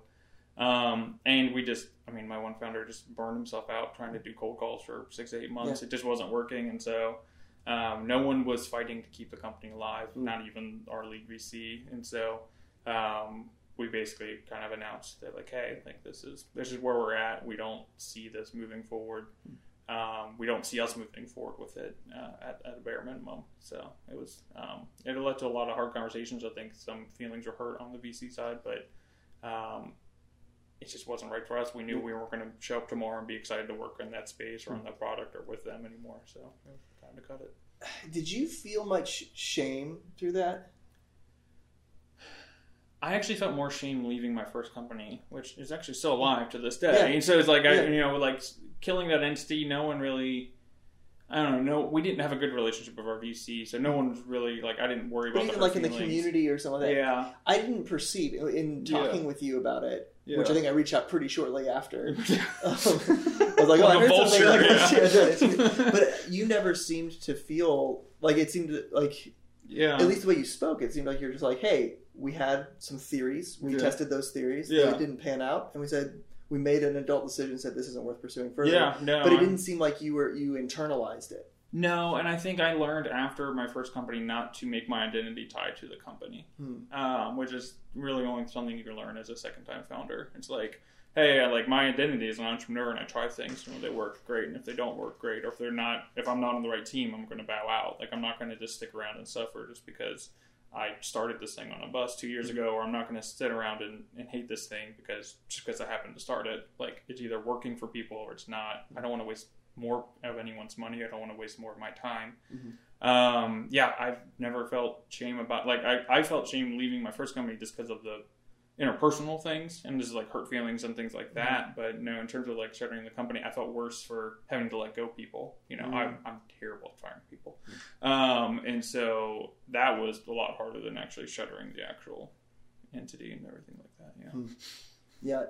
Um, and we just, I mean, my one founder just burned himself out trying to do cold calls for six to eight months. It just wasn't working. And so um, no one was fighting to keep the company alive, not even our lead VC. And so um, we basically kind of announced that, like, hey, like this is this is where we're at. We don't see this moving forward. Um, we don't see us moving forward with it uh, at, at a bare minimum. So it was um, it led to a lot of hard conversations. I think some feelings were hurt on the VC side, but um, it just wasn't right for us. We knew we weren't going to show up tomorrow and be excited to work in that space or on that product or with them anymore. So it was time to cut it. Did you feel much shame through that? I actually felt more shame leaving my first company, which is actually still alive to this day. Yeah. And so it's like, I, Yeah. you know, like killing that entity, no one really, I don't know, no, we didn't have a good relationship with our VC, so no one was really, like, I didn't worry But about even like in the community or something like that, Yeah. I didn't perceive in Yeah. talking with you about it, Yeah. which I think I reached out pretty shortly after. Um, I was like, Like oh, I heard vulture, something. Like, yeah. it's- but you never seemed to feel like it seemed like Yeah. at least the way you spoke, it seemed like you're just like, hey, we had some theories, we Yeah. tested those theories, Yeah. they didn't pan out, and we said we made an adult decision, said this isn't worth pursuing further. yeah, no. But it I'm- didn't seem like you were you internalized it. No, and I think I learned after my first company not to make my identity tied to the company, Hmm. um, which is really only something you can learn as a second time founder. It's like, hey, I, like my identity is an entrepreneur, and I try things. And if they work, great, and if they don't work, great. Or if they're not, if I'm not on the right team, I'm going to bow out. Like I'm not going to just stick around and suffer just because I started this thing on a bus two years ago, or I'm not going to sit around and, and hate this thing because just because I happened to start it. Like it's either working for people or it's not. I don't want to waste more of anyone's money. I don't want to waste more of my time. Um, yeah, I've never felt shame about like I, I felt shame leaving my first company just because of the interpersonal things and just like hurt feelings and things like that. But no, in terms of like shuttering the company, I felt worse for having to let go people. You know, I'm, I'm terrible at firing people, um, and so that was a lot harder than actually shuttering the actual entity and everything like that. Yeah. Yeah,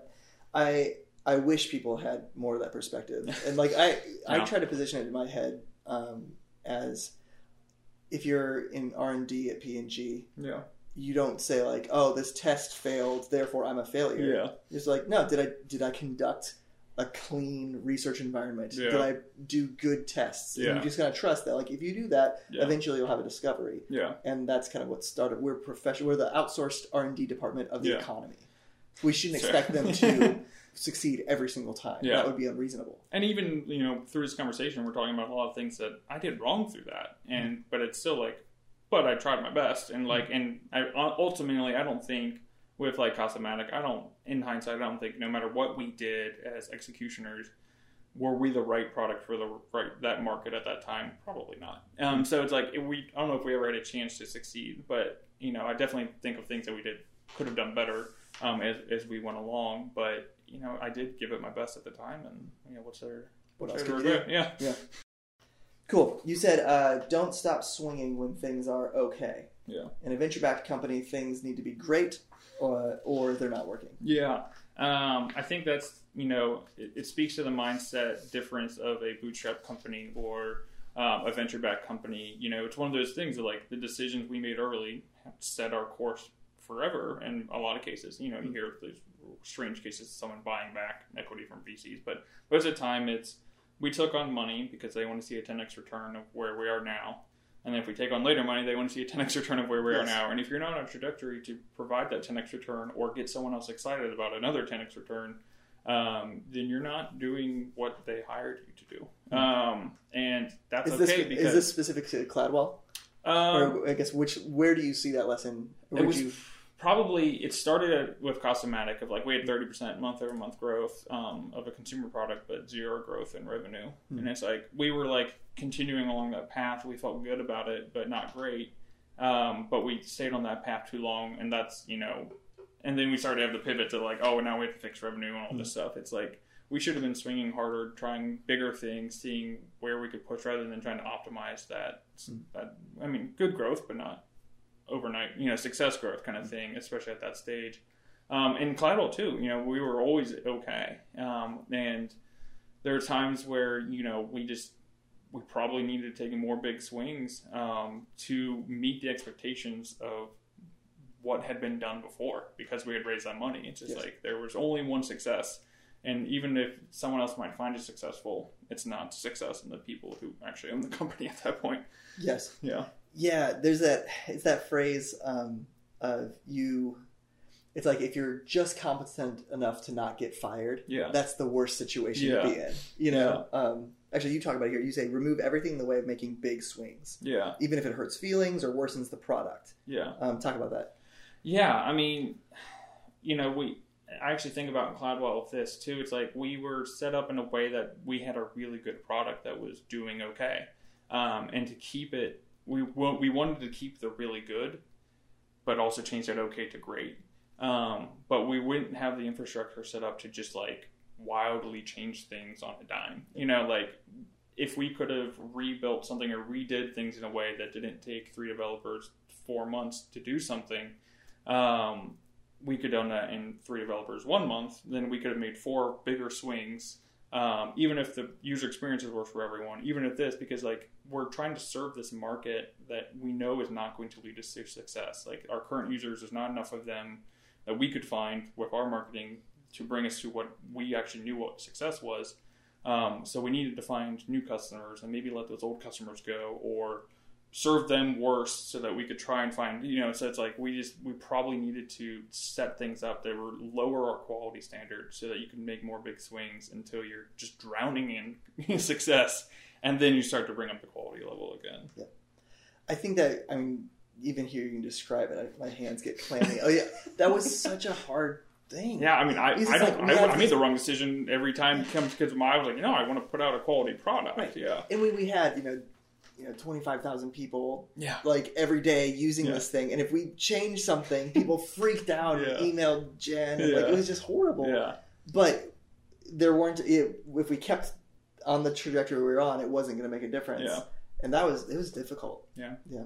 I I wish people had more of that perspective, and like I I try to position it in my head um, as if you're in R and D at P and G, Yeah. You don't say like, oh, this test failed, therefore I'm a failure. Yeah. It's like, no, did I did I conduct a clean research environment? Yeah. Did I do good tests? And Yeah. you just gotta trust that. Like if you do that, Yeah. eventually you'll have a discovery. Yeah. And that's kind of what started. We're professional. We're the outsourced R and D department of the Yeah. economy. We shouldn't expect them to succeed every single time. Yeah. That would be unreasonable. and even you know through this conversation we're talking about a lot of things that i did wrong through that and mm-hmm. but it's still like but i tried my best and like and i ultimately i don't think with like Casamatic i don't in hindsight i don't think no matter what we did as executioners were we the right product for the right that market at that time? Probably not. Um, so it's like if we i don't know if we ever had a chance to succeed but you know i definitely think of things that we did could have done better um, as, as we went along but you know i did give it my best at the time and you know what's there What what's else could to you do? yeah Cool. You said uh, don't stop swinging when things are okay. Yeah. In a venture-backed company, things need to be great, or, or they're not working. Yeah, um, I think that's you know it, it speaks to the mindset difference of a bootstrap company or um, a venture backed company. You know, it's one of those things that like the decisions we made early have set our course forever. In a lot of cases, you know, you hear these strange cases of someone buying back equity from VCs, but most of the time it's we took on money because they want to see a 10x return of where we are now. And if we take on later money, they want to see a 10x return of where we Yes. are now. And if you're not on a trajectory to provide that 10x return or get someone else excited about another 10x return, um, then you're not doing what they hired you to do. Um, and that's Hmm. Is okay this because is this specific to Cladwell? um, or I guess which where do you see that lesson? Or it would was you, probably it started with Casamatic of like we had thirty percent month over month growth um, of a consumer product, but zero growth in revenue. Hmm. And it's like we were like continuing along that path. We felt good about it, but not great. Um, but we stayed on that path too long, and that's you know. And then we started to have the pivot to like, oh, now we have to fix revenue and all this stuff. It's like we should have been swinging harder, trying bigger things, seeing where we could push rather than trying to optimize that. that I mean, good growth, but not overnight, you know, success growth kind of thing, especially at that stage. Um, and Cladwell too, you know, we were always okay. Um, and there are times where, you know, we just, we probably needed to take more big swings um, to meet the expectations of what had been done before because we had raised that money. It's just Yes. like there was only one success. And even if someone else might find it successful, it's not success in the people who actually own the company at that point. yes, Yeah. Yeah. There's that. It's that phrase um, of you. It's like if you're just competent enough to not get fired, Yeah. that's the worst situation Yeah. to be in. You know. Um, actually, you talk about it here. You say remove everything in the way of making big swings, Yeah. even if it hurts feelings or worsens the product. Yeah. Um, talk about that. Yeah, I mean, you know, we I actually think about Cladwell with this too. It's like we were set up in a way that we had a really good product that was doing okay, um, and to keep it, we we wanted to keep the really good, but also change that okay to great. Um, but we wouldn't have the infrastructure set up to just like wildly change things on a dime. You know, like if we could have rebuilt something or redid things in a way that didn't take three developers four months to do something, um, we could have done that in three developers one month. Then we could have made four bigger swings. Um, even if the user experiences were for everyone, even if this, because like we're trying to serve this market that we know is not going to lead us to success. Like our current users, there's not enough of them that we could find with our marketing to bring us to what we actually knew what success was. Um, so we needed to find new customers and maybe let those old customers go or serve them worse so that we could try and find you know so it's like we just we probably needed to set things up that were lower our quality standard so that you can make more big swings until you're just drowning in success. And then you start to bring up the quality level again. Yeah. I think that I mean, even hearing you can describe it, I, my hands get clammy. oh yeah, that was such a hard thing. yeah i mean i, I don't like I, I made the wrong decision every time it comes because my i was like no i want to put out a quality product. Right. yeah. And we, we had you know, you know, twenty five thousand people yeah like every day using Yeah. this thing, and if we changed something, people freaked out and emailed Jen. And, Like it was just horrible. yeah But there weren't. It, if we kept on the trajectory we were on, it wasn't going to make a difference. Yeah. And that was it was difficult. Yeah. Yeah.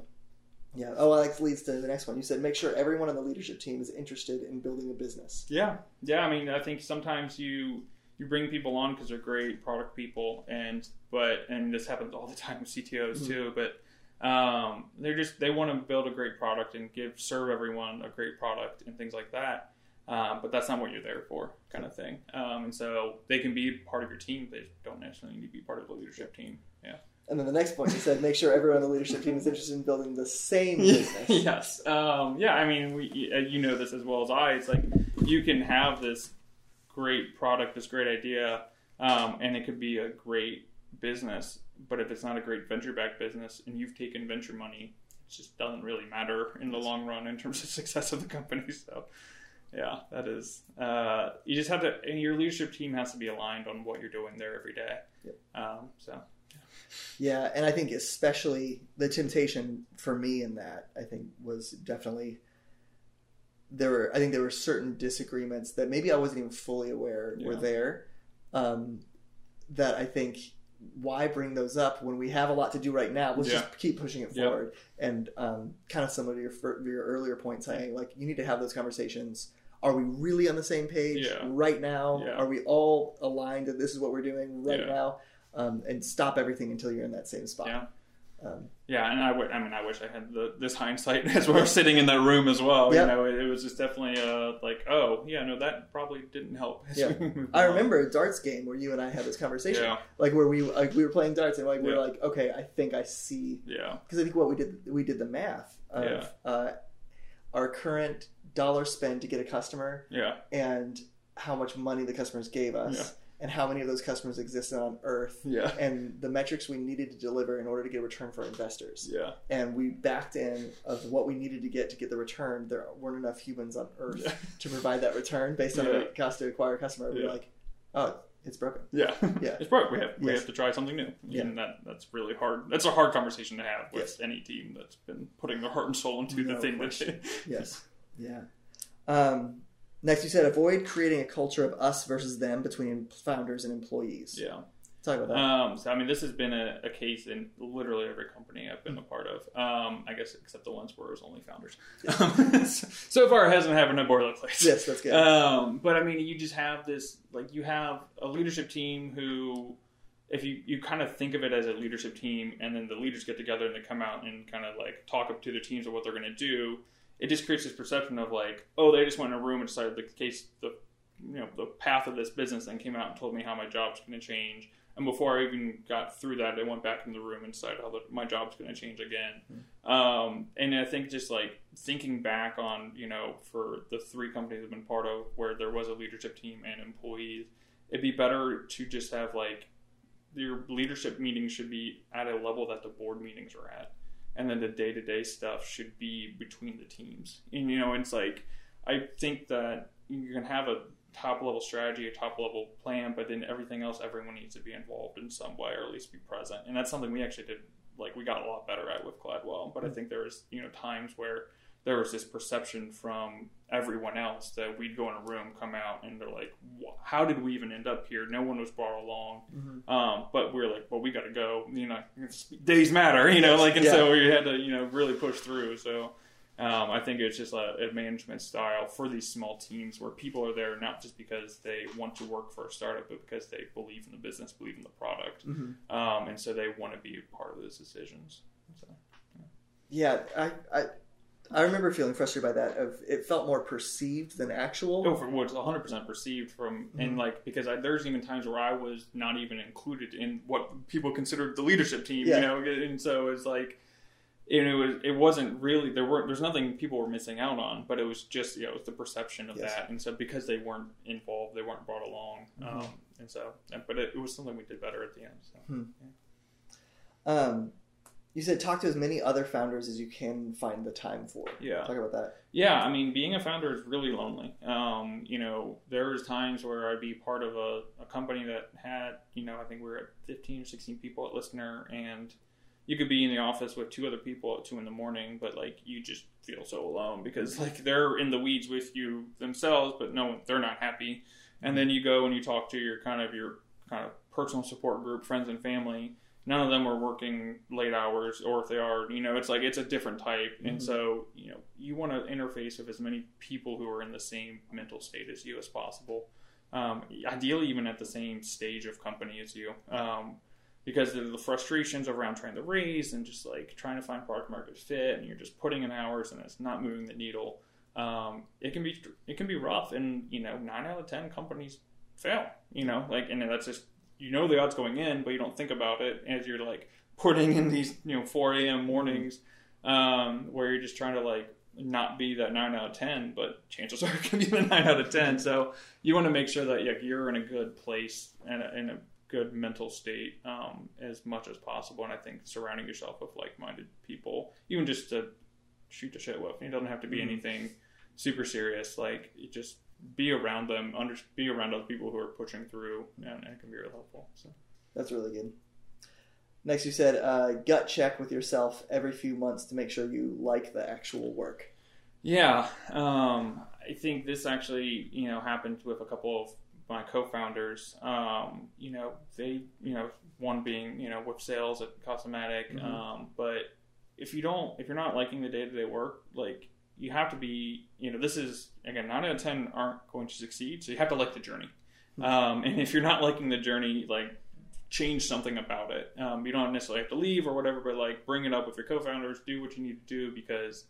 Yeah. Oh, well, that leads to the next one. You said make sure everyone on the leadership team is interested in building a business. Yeah, yeah. I mean, I think sometimes you you bring people on because they're great product people, and but and this happens all the time with CTOs Mhm. too. But um, they're just they want to build a great product and give serve everyone a great product and things like that. Um, but that's not what you're there for, kind of thing. Um, and so they can be part of your team. They don't necessarily need to be part of the leadership team. Yeah. And then the next point you said make sure everyone on the leadership team is interested in building the same business. yes. Um, yeah. I mean, we, uh, you know this as well as I. It's like you can have this great product, this great idea, um, and it could be a great business. But if it's not a great venture-backed business, and you've taken venture money, it just doesn't really matter in the long run in terms of success of the company. So, yeah, that is. Uh, you just have to. And your leadership team has to be aligned on what you're doing there every day. Yep. Um, so. Yeah, and I think especially the temptation for me in that I think was definitely there were I think there were certain disagreements that maybe I wasn't even fully aware were there. Um, that I think why bring those up when we have a lot to do right now? Let's Yeah. just keep pushing it Yeah. forward. And um, kind of similar to your your earlier point, saying like you need to have those conversations. Are we really on the same page Yeah. right now? Yeah. Are we all aligned that this is what we're doing right Yeah. now? Um, and stop everything until you're in that same spot. Yeah. Um, Yeah, and I would. I mean, I wish I had the, this hindsight as we're sitting in that room as well. Yeah. You know, it, it was just definitely uh, like, oh, yeah, no, that probably didn't help. Yeah. I remember a darts game where you and I had this conversation, Yeah, like where we like we were playing darts and like we Yeah. were like, okay, I think I see yeah, because I think what we did we did the math of Yeah. uh, our current dollar spend to get a customer yeah, and how much money the customers gave us. And how many of those customers existed on Earth yeah, and the metrics we needed to deliver in order to get a return for our investors. yeah, And we backed in of what we needed to get to get the return. There weren't enough humans on Earth Yeah. to provide that return based on Yeah. what it cost to acquire a customer. We were like, oh, it's broken. yeah. Yeah. It's broke. We have we Yes. have to try something new, Yeah. and that that's really hard. That's a hard conversation to have with Yes. any team that's been putting their heart and soul into No the thing that they, Yes. Yeah. Um, next, you said avoid creating a culture of us versus them between founders and employees. yeah. Talk about that. Um, so I mean, this has been a, a case in literally every company I've been a part of. Um, I guess except the ones where it was only founders. Um, so far, it hasn't happened at Boilerplates. yes, that's good. Um, but I mean, you just have this like you have a leadership team who, if you you kind of think of it as a leadership team, and then the leaders get together and they come out and kind of like talk up to the teams of what they're going to do. It just creates this perception of like, oh, they just went in a room and decided the case the you know the path of this business, and came out and told me how my job's going to change. And before I even got through that, they went back in the room and decided how the, my job's going to change again. Um, and I think just like thinking back on, you know, for the three companies I've been part of where there was a leadership team and employees, it'd be better to just have like your leadership meetings should be at a level that the board meetings are at. And then the day to day stuff should be between the teams. And, you know, it's like, I think that you can have a top level strategy, a top level plan, but then everything else, everyone needs to be involved in some way or at least be present. And that's something we actually did, like, we got a lot better at with Cladwell. But I mm-hmm. think there was, you know, times where there was this perception from everyone else that we'd go in a room, come out, and they're like, "How did we even end up here? No one was brought along." Mhm. Um, but we are like, "Well, we got to go." You know, days matter. You know, like, and Yeah. so we had to, you know, really push through. So. Um, I think it's just a, a management style for these small teams where people are there not just because they want to work for a startup, but because they believe in the business, believe in the product, Mhm. um, and so they want to be a part of those decisions. So, Yeah, I, I I remember feeling frustrated by that. Of it felt more perceived than actual. oh, for what's 100 percent perceived from, Mhm. and like because I, there's even times where I was not even included in what people considered the leadership team, Yeah. you know, and so it's like. And it was. It wasn't really. There weren't. There's nothing people were missing out on, but it was just. You know, it was the perception of Yes. that, and so because they weren't involved, they weren't brought along, Mhm. um, and so. But it, it was something we did better at the end. So. Um, you said talk to as many other founders as you can find the time for. Yeah. Talk about that. Yeah, I mean, being a founder is really lonely. Um, you know, there was times where I'd be part of a, a company that had, you know, I think we were at 15 or 16 people at Listener, and you could be in the office with two other people at two in the morning, but like you just feel so alone because like they're in the weeds with you themselves, but no, they're not happy. And then you go and you talk to your kind of your kind of personal support group, friends and family. None of them are working late hours, or if they are, you know, it's like it's a different type. And Mhm. so, you know, you want to interface with as many people who are in the same mental state as you as possible. Um, ideally, even at the same stage of company as you. Um, because of the frustrations around trying to raise and just like trying to find product market fit, and you're just putting in hours and it's not moving the needle. Um, it can be it can be rough, and you know nine out of ten companies fail. You know, like and that's just you know the odds going in, but you don't think about it as you're like putting in these you know 4 a.m. mornings um, where you're just trying to like not be that nine out of ten, but chances are it can be the nine out of ten. So you want to make sure that like, you're in a good place and a, in a good mental state um, as much as possible. And I think surrounding yourself with like-minded people, even just to shoot the shit with, it doesn't have to be Mhm. anything super serious. Like just be around them, under, be around other people who are pushing through, and, and it can be really helpful. So. That's really good. Next, you said uh, gut check with yourself every few months to make sure you like the actual work. Yeah, um, I think this actually, you know, happened with a couple of my co-founders. Um, you know, they, you know, one being, you know, with sales at Casamatic. Mhm. Um, but if you don't, if you're not liking the day-to-day work, like you have to be, you know, this is again, nine out of ten aren't going to succeed, so you have to like the journey. Mhm. Um, and if you're not liking the journey, like change something about it. Um, you don't necessarily have to leave or whatever, but like bring it up with your co-founders, do what you need to do because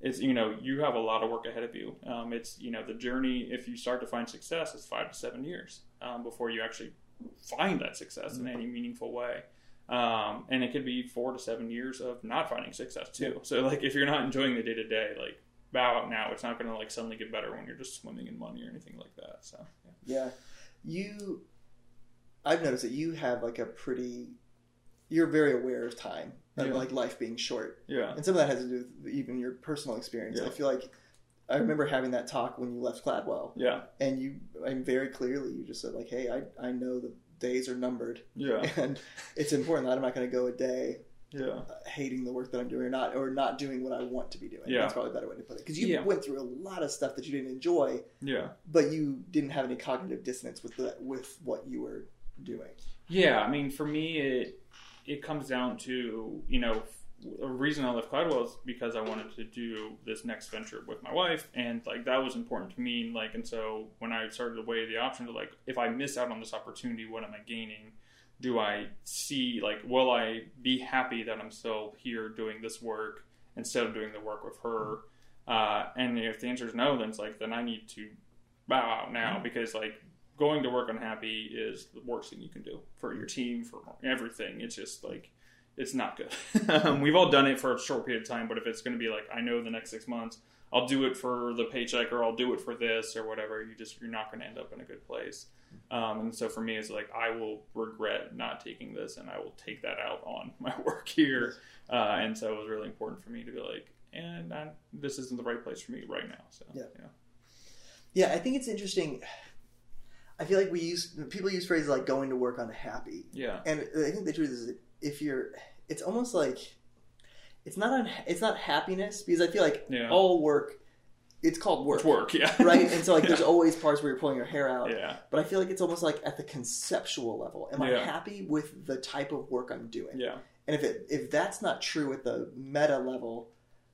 it's you know you have a lot of work ahead of you. Um, it's you know the journey. If you start to find success, it's five to seven years um, before you actually find that success in any meaningful way. Um, and it could be four to seven years of not finding success too. So like if you're not enjoying the day to day, like bow out now. It's not going to like suddenly get better when you're just swimming in money or anything like that. So yeah. Yeah, you. I've noticed that you have like a pretty. You're very aware of time and Yeah. like life being short, yeah, and some of that has to do with even your personal experience. Yeah. I feel like I remember having that talk when you left Cladwell, yeah, and you, I mean, very clearly, you just said like, "Hey, I I know the days are numbered, yeah, and it's important that I'm not going to go a day yeah, uh, hating the work that I'm doing or not or not doing what I want to be doing. Yeah. That's probably a better way to put it. Because you Yeah. went through a lot of stuff that you didn't enjoy, yeah. but you didn't have any cognitive dissonance with the, with what you were doing. Yeah, I mean, for me, it it comes down to you know the reason I left Cladwell is because I wanted to do this next venture with my wife, and like that was important to me. Like, and so when I started to weigh the option of like, if I miss out on this opportunity, what am I gaining? Do I see like, will I be happy that I'm still here doing this work instead of doing the work with her? Uh, and if the answer is no, then it's like then I need to bow out now because like going to work unhappy is the worst thing you can do for your team for everything. It's just like it's not good. um, we've all done it for a short period of time, but if it's going to be like I know the next six months I'll do it for the paycheck or I'll do it for this or whatever, you just you're not going to end up in a good place. Um, and so for me, it's like I will regret not taking this, and I will take that out on my work here. Uh, and so it was really important for me to be like, and I, this isn't the right place for me right now. So Yeah. yeah, Yeah, I think it's interesting. I feel like we use people use phrases like going to work unhappy, yeah, and I think the truth is if you're, it's almost like it's not un, it's not happiness because I feel like Yeah. all work, it's called work, It's work, yeah, right? And so like there's always parts where you're pulling your hair out, yeah, but I feel like it's almost like at the conceptual level. Am I happy with the type of work I'm doing? yeah, And if it if that's not true at the meta level,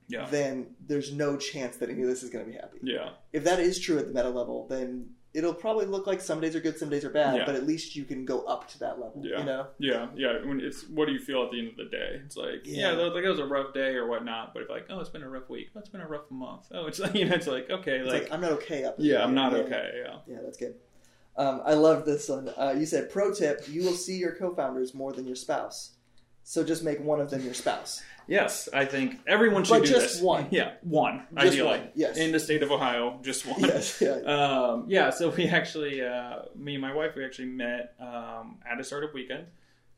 yeah, then there's no chance that any of this is going to be happy. yeah. If that is true at the meta level, then it'll probably look like some days are good, some days are bad, Yeah. but at least you can go up to that level. Yeah. You know? Yeah, yeah. When it's what do you feel at the end of the day? It's like yeah, Yeah. like it was a rough day or whatnot. But if like oh, it's been a rough week. Oh, it's been a rough month. Oh, it's like you know, it's like okay, It's like, like, I'm not okay up. yeah, I'm not okay. Yeah, Yeah, that's good. Um, I love this one. Uh, you said, pro tip: you will see your co-founders more than your spouse. So just make one of them your spouse. Yes, I think everyone should But do just this. one. Yeah, one Just ideally one, yes. in the state of Ohio, just one. Yes, yeah. Um, yeah, so we actually, uh, me and my wife, we actually met um, at a startup weekend.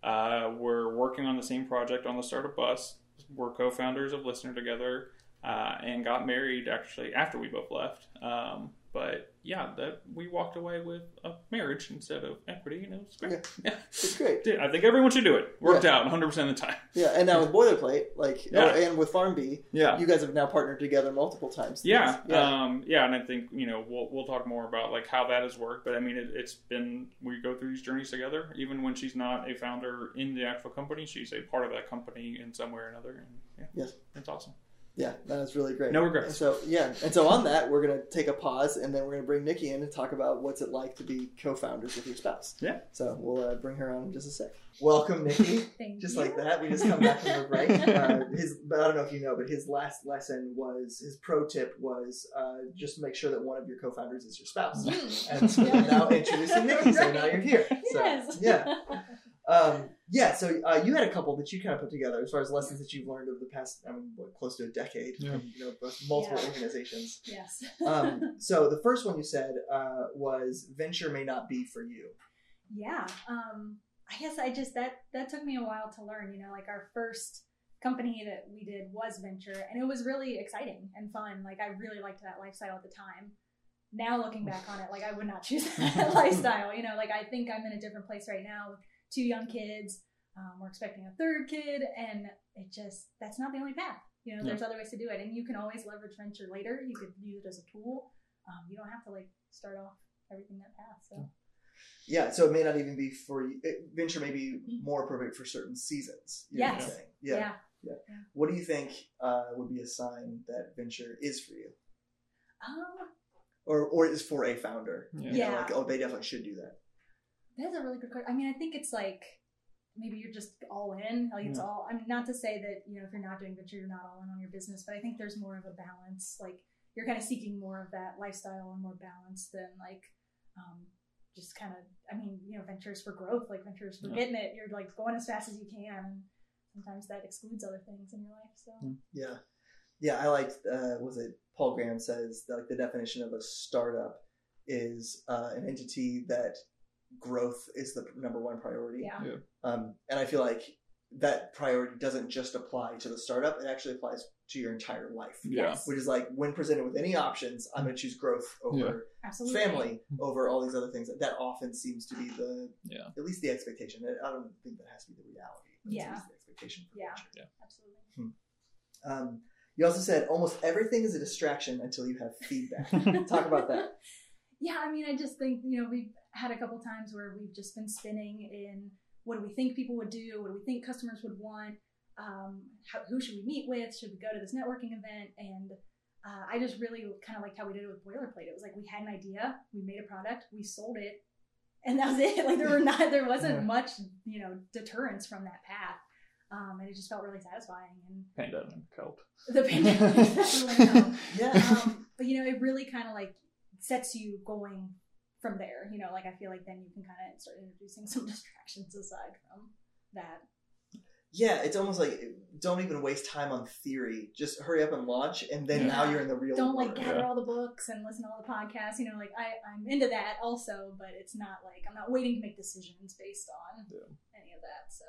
Uh, we're working on the same project on the startup bus. We're co-founders of Listener together, uh, and got married actually after we both left. Um, but yeah, that we walked away with a marriage instead of equity. You know, it's great. Yeah. It's great. Dude, I think everyone should do it. Worked Yeah. out 100 percent of the time. Yeah, and now with Boilerplate, like, Yeah. oh, and with Farm Bee, Yeah. you guys have now partnered together multiple times. Yeah, yeah. um, yeah, and I think you know we'll we'll talk more about like how that has worked. But I mean, it, it's been we go through these journeys together. Even when she's not a founder in the actual company, she's a part of that company in some way or another. And yeah, Yes. it's awesome. Yeah, that was really great. No regrets. And so yeah, and so on that, we're gonna take a pause, and then we're gonna bring Nikki in and talk about what's it like to be co-founders with your spouse. Yeah. So we'll uh, bring her on in just a sec. Welcome, Nikki. Thank just you. like that, we just come back from a break. Uh, his, but I don't know if you know, but his last lesson was his pro tip was uh, just make sure that one of your co-founders is your spouse. And so Yeah. now introducing Nikki, so now you're here. So, Yes. Yeah. Um, yeah, so uh, you had a couple that you kind of put together as far as lessons that you've learned over the past, I mean, what, close to a decade. Yeah. from, You know, multiple Yeah. organizations. yes. Um, so the first one you said uh, was venture may not be for you. yeah. Um, I guess I just that that took me a while to learn. You know, like our first company that we did was venture, and it was really exciting and fun. Like I really liked that lifestyle at the time. Now looking back on it, like I would not choose that lifestyle. You know, like I think I'm in a different place right now with two young kids. Um, we're expecting a third kid, and it just that's not the only path. You know, Yeah. there's other ways to do it, and you can always leverage venture later. You could use it as a tool. Um, you don't have to like start off everything that path. So. Yeah, so it may not even be for you. It, venture may be more appropriate for certain seasons. you're Yes. saying. Yeah. yeah. What do you think uh, would be a sign that venture is for you, Um, or or is for a founder? Yeah. You know, Yeah. like oh, they definitely should do that. That's a really good question. I mean, I think it's like maybe you're just all in. Like it's Yeah. all. I mean, not to say that you know if you're not doing venture, you're not all in on your business, but I think there's more of a balance. Like you're kind of seeking more of that lifestyle and more balance than like um, just kind of. I mean, you know, ventures for growth, like ventures for Yeah. getting it. You're like going as fast as you can, and sometimes that excludes other things in your life. So. Yeah, yeah. I like Uh, was it Paul Graham says that, like the definition of a startup is uh, an entity that growth is the number one priority. yeah, Yeah. Um, and I feel like that priority doesn't just apply to the startup; it actually applies to your entire life. Yeah. Yes. Which is like when presented with any options, I'm going to choose growth over absolutely. family over all these other things. That often seems to be the Yeah. at least the expectation. I don't think that has to be the reality. but it's at Yeah. the expectation. For Yeah. venture. Absolutely. Um, you also said almost everything is a distraction until you have feedback. Talk about that. Yeah, I mean, I just think, you know, we've had a couple times where we've just been spinning in what do we think people would do? What do we think customers would want? Um, how, who should we meet with? Should we go to this networking event? And uh, I just really kind of liked how we did it with Boilerplate. It was like we had an idea, we made a product, we sold it, and that was it. Like there were not, there wasn't Yeah. much, you know, deterrence from that path. Um, and it just felt really satisfying. And Pandemic helped. the pandemic definitely helped Yeah. um, but you know, it really kind of like sets you going from there. You know, like I feel like then you can kind of start introducing some distractions aside from that. Yeah, it's almost like don't even waste time on theory. Just hurry up and launch, and then now you're in the real Don't like gather Yeah. all the books and listen to all the podcasts. You know, like I I'm into that also, but it's not like I'm not waiting to make decisions based on Yeah. any of that. So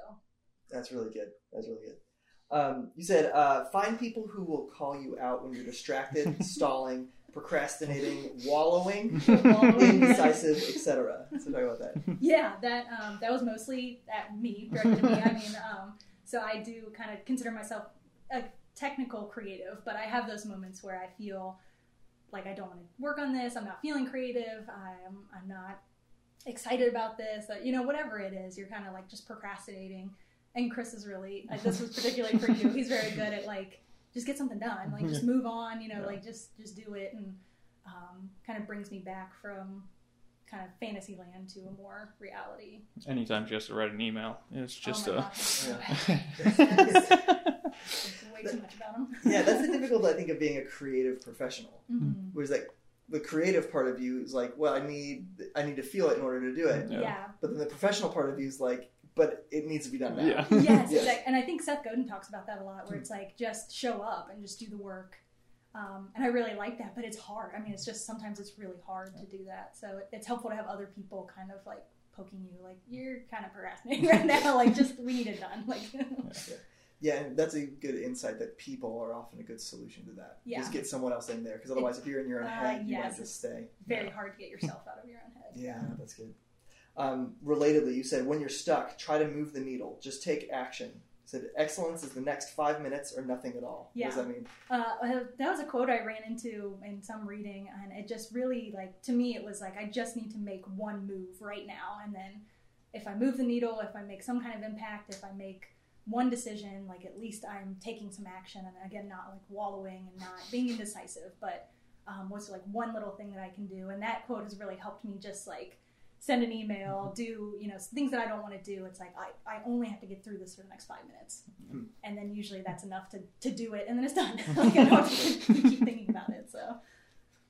That's really good. That's really good. Um, you said uh, find people who will call you out when you're distracted, stalling, procrastinating, wallowing, indecisive, etc. So talk about that. yeah, that um, that was mostly at me, directed to me. I mean, um, so I do kind of consider myself a technical creative, but I have those moments where I feel like I don't want to work on this. I'm not feeling creative. I'm I'm not excited about this. uh, You know, whatever it is, you're kind of like just procrastinating. And Chris is really like, this was particularly for you. He's very good at like just get something done, like just move on. You know, Yeah. like just just do it, and um, kind of brings me back from kind of fantasy land to a more reality. Anytime she has to write an email, it's just oh my uh, gosh, it's so Yeah. way too much about him. Yeah, that's the difficult I think of being a creative professional. Mhm. Whereas like the creative part of you is like, well, I need I need to feel it in order to do it. Yeah. Yeah. But then the professional part of you is like, but it needs to be done now. yeah. Yes, Yes. exactly. And I think Seth Godin talks about that a lot, where it's like just show up and just do the work. Um, and I really like that, but it's hard. I mean, it's just sometimes it's really hard to do that. So it's helpful to have other people kind of like poking you, like you're kind of procrastinating right now. Like just we need it done. Like Yeah, and that's a good insight that people are often a good solution to that. Yeah. Just get someone else in there because otherwise, if you're in your own Uh, head, you yes, might just stay. very Yeah. hard to get yourself out of your own head. Yeah, that's good. Um, relatedly, you said when you're stuck, try to move the needle. Just take action. You said excellence is the next five minutes or nothing at all. Yeah. What does that mean? Uh, uh, that was a quote I ran into in some reading, and it just really like to me it was like I just need to make one move right now, and then if I move the needle, if I make some kind of impact, if I make one decision, like at least I'm taking some action, and again, not like wallowing and not being indecisive, but um, what's like one little thing that I can do, and that quote has really helped me just like send an email, do you know things that I don't want to do. It's like I, I only have to get through this for the next five minutes, Mhm. and then usually that's enough to, to do it, and then it's done. like I don't have to keep thinking about it. So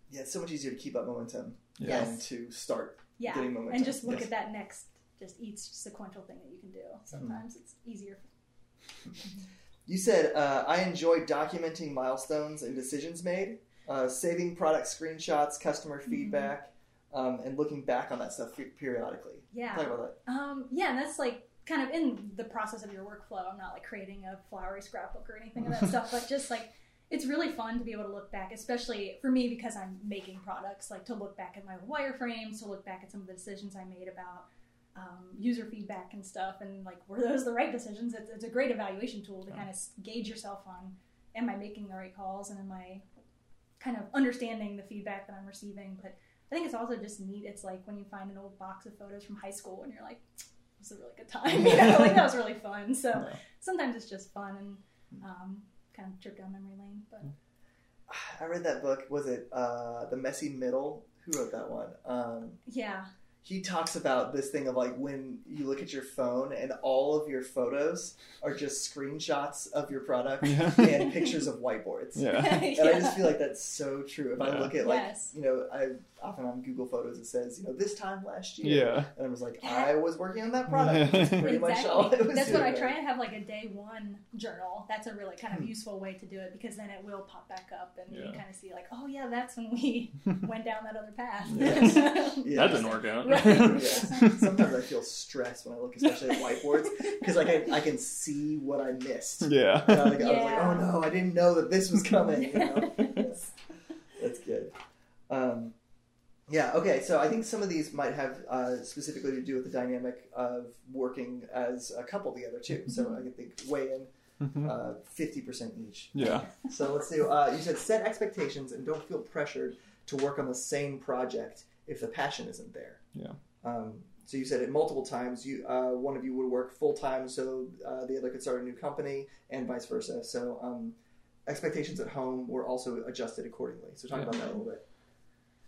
Yeah, it's so much easier to keep up momentum Yeah. than to start. yeah, Getting momentum, and just look yes. at that next, just each sequential thing that you can do. Sometimes it's easier. You said uh, I enjoy documenting milestones and decisions made, uh, saving product screenshots, customer Mm-hmm. Um, and looking back on that stuff periodically. Yeah. Talk about that. Um, yeah, and that's like kind of in the process of your workflow. I'm not like creating a flowery scrapbook or anything of that stuff, but just like it's really fun to be able to look back, especially for me because I'm making products, like to look back at my wireframes, to look back at some of the decisions I made about um, user feedback and stuff, and like were those the right decisions? It's, it's a great evaluation tool to Yeah. kind of gauge yourself on am I making the right calls and am I kind of understanding the feedback that I'm receiving, but I think it's also just neat. It's like when you find an old box of photos from high school and you're like, it was a really good time. You know, like that was really fun. So Yeah. sometimes it's just fun and um, kind of trip down memory lane. But I read that book. Was it uh, The Messy Middle? Who wrote that one? Um, yeah, he talks about this thing of like when you look at your phone and all of your photos are just screenshots of your product Yeah. and pictures of whiteboards. Yeah. And I just feel like that's so true. If I look at like Yes. you know, I often on Google Photos it says, you know, this time last year. Yeah. And I was like, Yeah. I was working on that product. That's pretty much all Exactly. Was That's what I try and have like a day one journal. That's a really kind of Hmm. useful way to do it because then it will pop back up and you kind of see like, oh yeah, that's when we went down that other path. Yes. Yeah. That didn't work out. Right. Yeah. Sometimes I feel stressed when I look, especially at whiteboards, because like I, I can see what I missed. Yeah. And I, like, I was like, oh no, I didn't know that this was coming. You know? Yes. That's good. Um, yeah. Okay. So I think some of these might have uh, specifically to do with the dynamic of working as a couple together too. So I can think weigh in Mhm. uh, fifty percent each. Yeah. So let's do. Uh, you said set expectations and don't feel pressured to work on the same project if the passion isn't there. Yeah. Um, so you said it multiple times. You uh, one of you would work full time, so uh, the other could start a new company, and vice versa. So um, expectations at home were also adjusted accordingly. So talk Yeah. about that a little bit.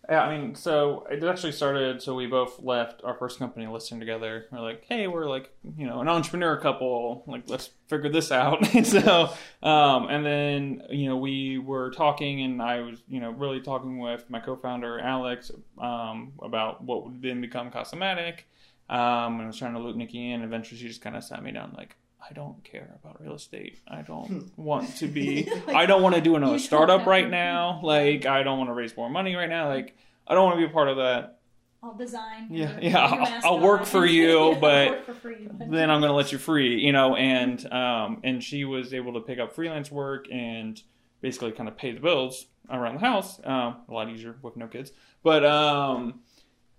Yeah, I mean, so it actually started. So we both left our first company listening together. We're like, hey, we're like, you know, an entrepreneur couple. Like, let's figure this out. and so, um, and then you know, we were talking, and I was, you know, really talking with my co-founder Alex um, about what would then become Casamatic. Um, and I was trying to loop Nikki in. Eventually, she just kind of sat me down, like. I don't care about real estate. I don't want to be. I don't want to do another startup right now. Like, I don't want to raise more money right now. Like, I don't want to be a part of that. I'll design. Yeah, your- yeah, your I'll- I'll work for you, I'll but work for free, but- Then I'm going to let you free, you know. And um, and she was able to pick up freelance work and basically kind of pay the bills around the house. Um, a lot easier with no kids, but um,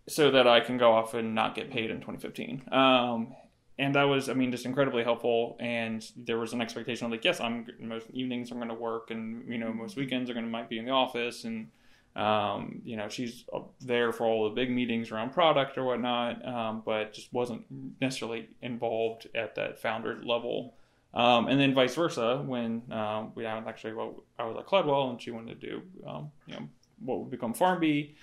so that I can go off and not get paid in 2015. Um, and that was, I mean, just incredibly helpful. And there was an expectation of like, yes, I'm most evenings I'm going to work, and you know, most weekends are going to might be in the office, and um, you know, she's there for all the big meetings around product or whatnot, um, but just wasn't necessarily involved at that founder level. Um, and then vice versa, when um, we actually, well, I was at Cladwell and she wanted to do, um, you know, what would become Farm Bee.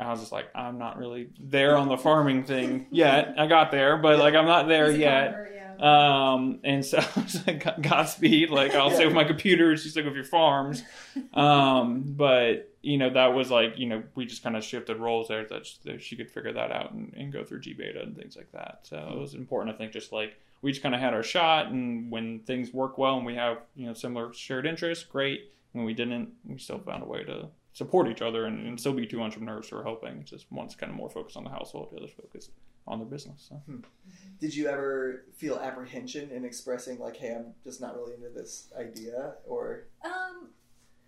I was just like, I'm not really there on the farming thing yet. I got there, but like, I'm not there He's yet. convert, yeah. Um, and so I was like, Godspeed. Like, I'll stay with my computers. You like with your farms. Um, but you know, that was like, you know, we just kind of shifted roles there that she, that she could figure that out and, and go through gBETA and things like that. So it was important, I think, just like we just kind of had our shot. And when things work well and we have, you know, similar shared interests, great. When we didn't, we still found a way to support each other and, and still be two entrepreneurs who are helping. It's just one's kind of more focused on the household, the other's focused on their business. So. Hmm. Did you ever feel apprehension in expressing like, "Hey, I'm just not really into this idea," or Um,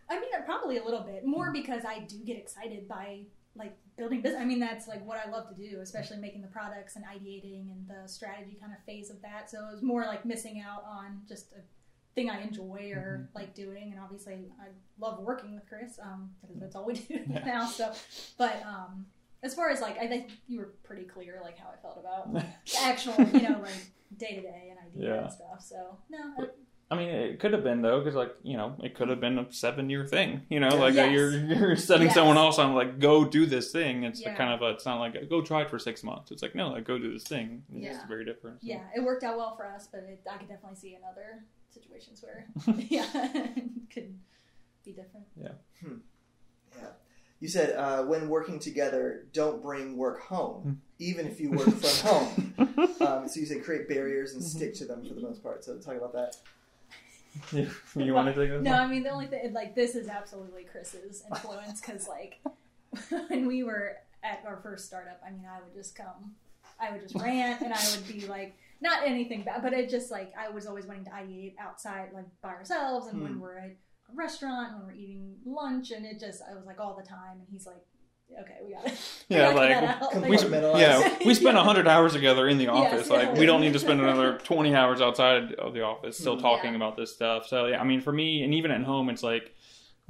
I mean, probably a little bit more hmm. because I do get excited by like building business. I mean, that's like what I love to do, especially hmm. making the products and ideating and the strategy kind of phase of that. So it was more like missing out on just a thing I enjoy or like doing. And obviously, I love working with Chris um, because that's all we do Yeah. now. So, but um, as far as like, I think you were pretty clear like how I felt about the actual, you know, like day to day and idea Yeah. and stuff. So no, I, I mean, it could have been though, because like you know, it could have been a seven-year thing. You know, like uh, Yes. you're you're setting Yes. someone else on like go do this thing. It's Yeah. kind of a, it's not like go try it for six months. It's like no, like go do this thing. It's Yeah. very different. so. yeah, it worked out well for us, but it, I could definitely see in other situations where, yeah, it could be different. yeah. yeah. You said uh, when working together, don't bring work Hmm. home, even if you work from home. Um, so you said create barriers and stick to them for the most part. So talk about that. You want to take this? No, one? I mean the only thing, like this is absolutely Chris's influence because like when we were at our first startup, I mean I would just come, I would just rant and I would be like not anything bad, but it just like I was always wanting to ideate outside like by ourselves and when Hmm. we're at a restaurant when we're eating lunch and it just I was like all the time and he's like, okay, we got it. Yeah, like, We- We, yeah, we spent Yeah. hundred hours together in the office. yeah. like we don't need to spend another twenty hours outside of the office still Mhm. talking Yeah. about this stuff. So yeah, I mean, for me, and even at home, it's like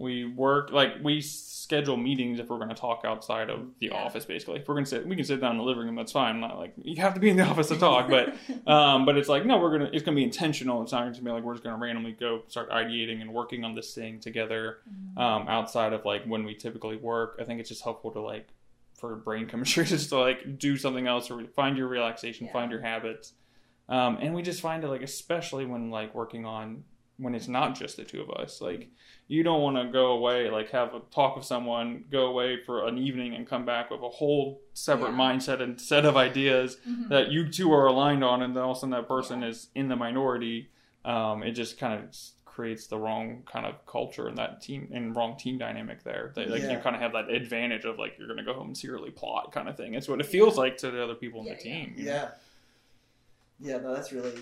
we work like we schedule meetings if we're going to talk outside of the Yeah. office. Basically, if we're going to sit, we can sit down in the living room. That's fine. Not like you have to be in the office to talk, but um, but it's like no, we're gonna. It's gonna be intentional. It's not going to be like we're just going to randomly go start ideating and working on this thing together Mm-hmm. um, outside of like when we typically work. I think it's just helpful to like for brain chemistry just to like do something else or find your relaxation, Yeah. find your habits. Um, and we just find it like especially when like working on when it's not just the two of us like you don't want to go away like have a talk with someone go away for an evening and come back with a whole separate Yeah. mindset and set of ideas Mhm. that you two are aligned on and then all of a sudden that person Yeah. is in the minority um, it just kind of creates the wrong kind of culture and that team and wrong team dynamic there that like Yeah. you kind of have that advantage of like you're gonna go home and secretly plot kind of thing it's what it feels like to the other people in Yeah, the team you know? Yeah. Yeah, no, that's really.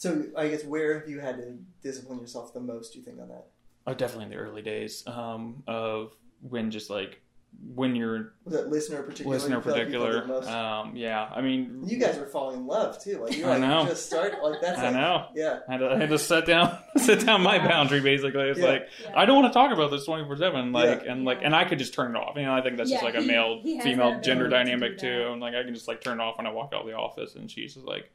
So I guess where have you had to discipline yourself the most? Do you think on that? Oh, definitely in the early days um, of when just like when you're Was it listener particular? listener you feel like particular. Um, yeah, I mean, you guys were falling in love too. Like you I like know. just start like that's I like know. yeah. I had, to, I had to set down set down my boundary basically. It's Yeah. like Yeah. I don't want to talk about this twenty four seven. Like Yeah. and like and I could just turn it off. You know, I think that's just like a male he has female gender ability to dynamic too. And like I can just like turn it off when I walk out of the office, and she's just like.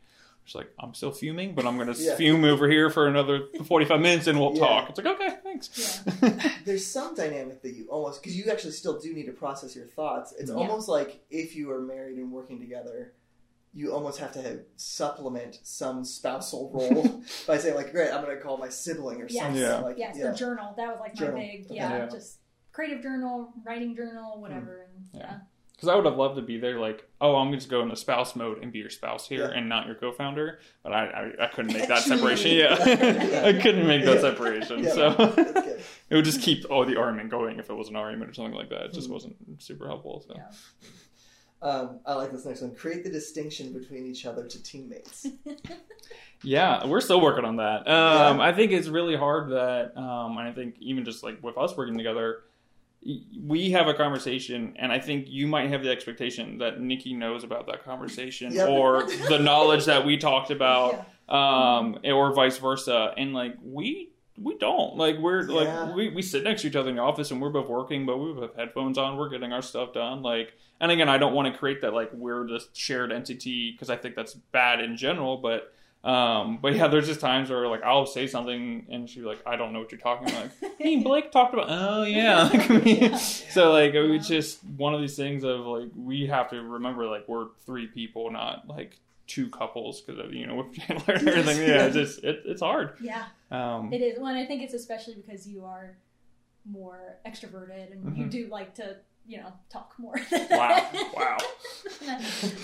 She's like, I'm still fuming, but I'm gonna Yeah. fume over here for another 45 minutes, and we'll Yeah. talk. It's like, okay, thanks. There's some dynamic that you almost because you actually still do need to process your thoughts. It's Yeah. almost like if you are married and working together, you almost have to have, supplement some spousal role by saying like, "Great, I'm going to call my sibling or Yes. something." Yeah. Like, Yes, yeah. or journal. That was like Journal. my big, yeah, Yeah. just creative journal, writing journal, whatever. Hmm. And Yeah. Yeah, Because I would have loved to be there, like, oh, I'm going to go into spouse mode and be your spouse here Yeah. and not your co-founder. But I, I, I couldn't make that separation. Yeah, I couldn't make that separation. Yeah. So it would just keep all the argument going if it was an argument or something like that. It just Mhm. wasn't super helpful. So Yeah. Um, I like this next one. Create the distinction between each other to teammates. yeah, we're still working on that. Um, I think it's really hard that, um, and I think even just like with us working together. We have a conversation, and I think you might have the expectation that Nikki knows about that conversation, Yep. or the knowledge that we talked about, Yeah. um, or vice versa. And like we we don't like we're Yeah. like we, we sit next to each other in the office and we're both working, but we have headphones on. We're getting our stuff done. Like, and again, I don't want to create that like we're this shared entity because I think that's bad in general. But um, but yeah, there's just times where like I'll say something and she's like, I don't know what you're talking about. Like, hey, Blake talked about. Oh yeah. Like, I mean, Yeah. So like it was just one of these things of like we have to remember like we're three people, not like two couples because of you know with Chandler and everything. Yeah, it's just it, it's hard. yeah, Um, it is. Well, and I think it's especially because you are more extroverted and you Mhm. do like to, you know, talk more. Wow. Wow.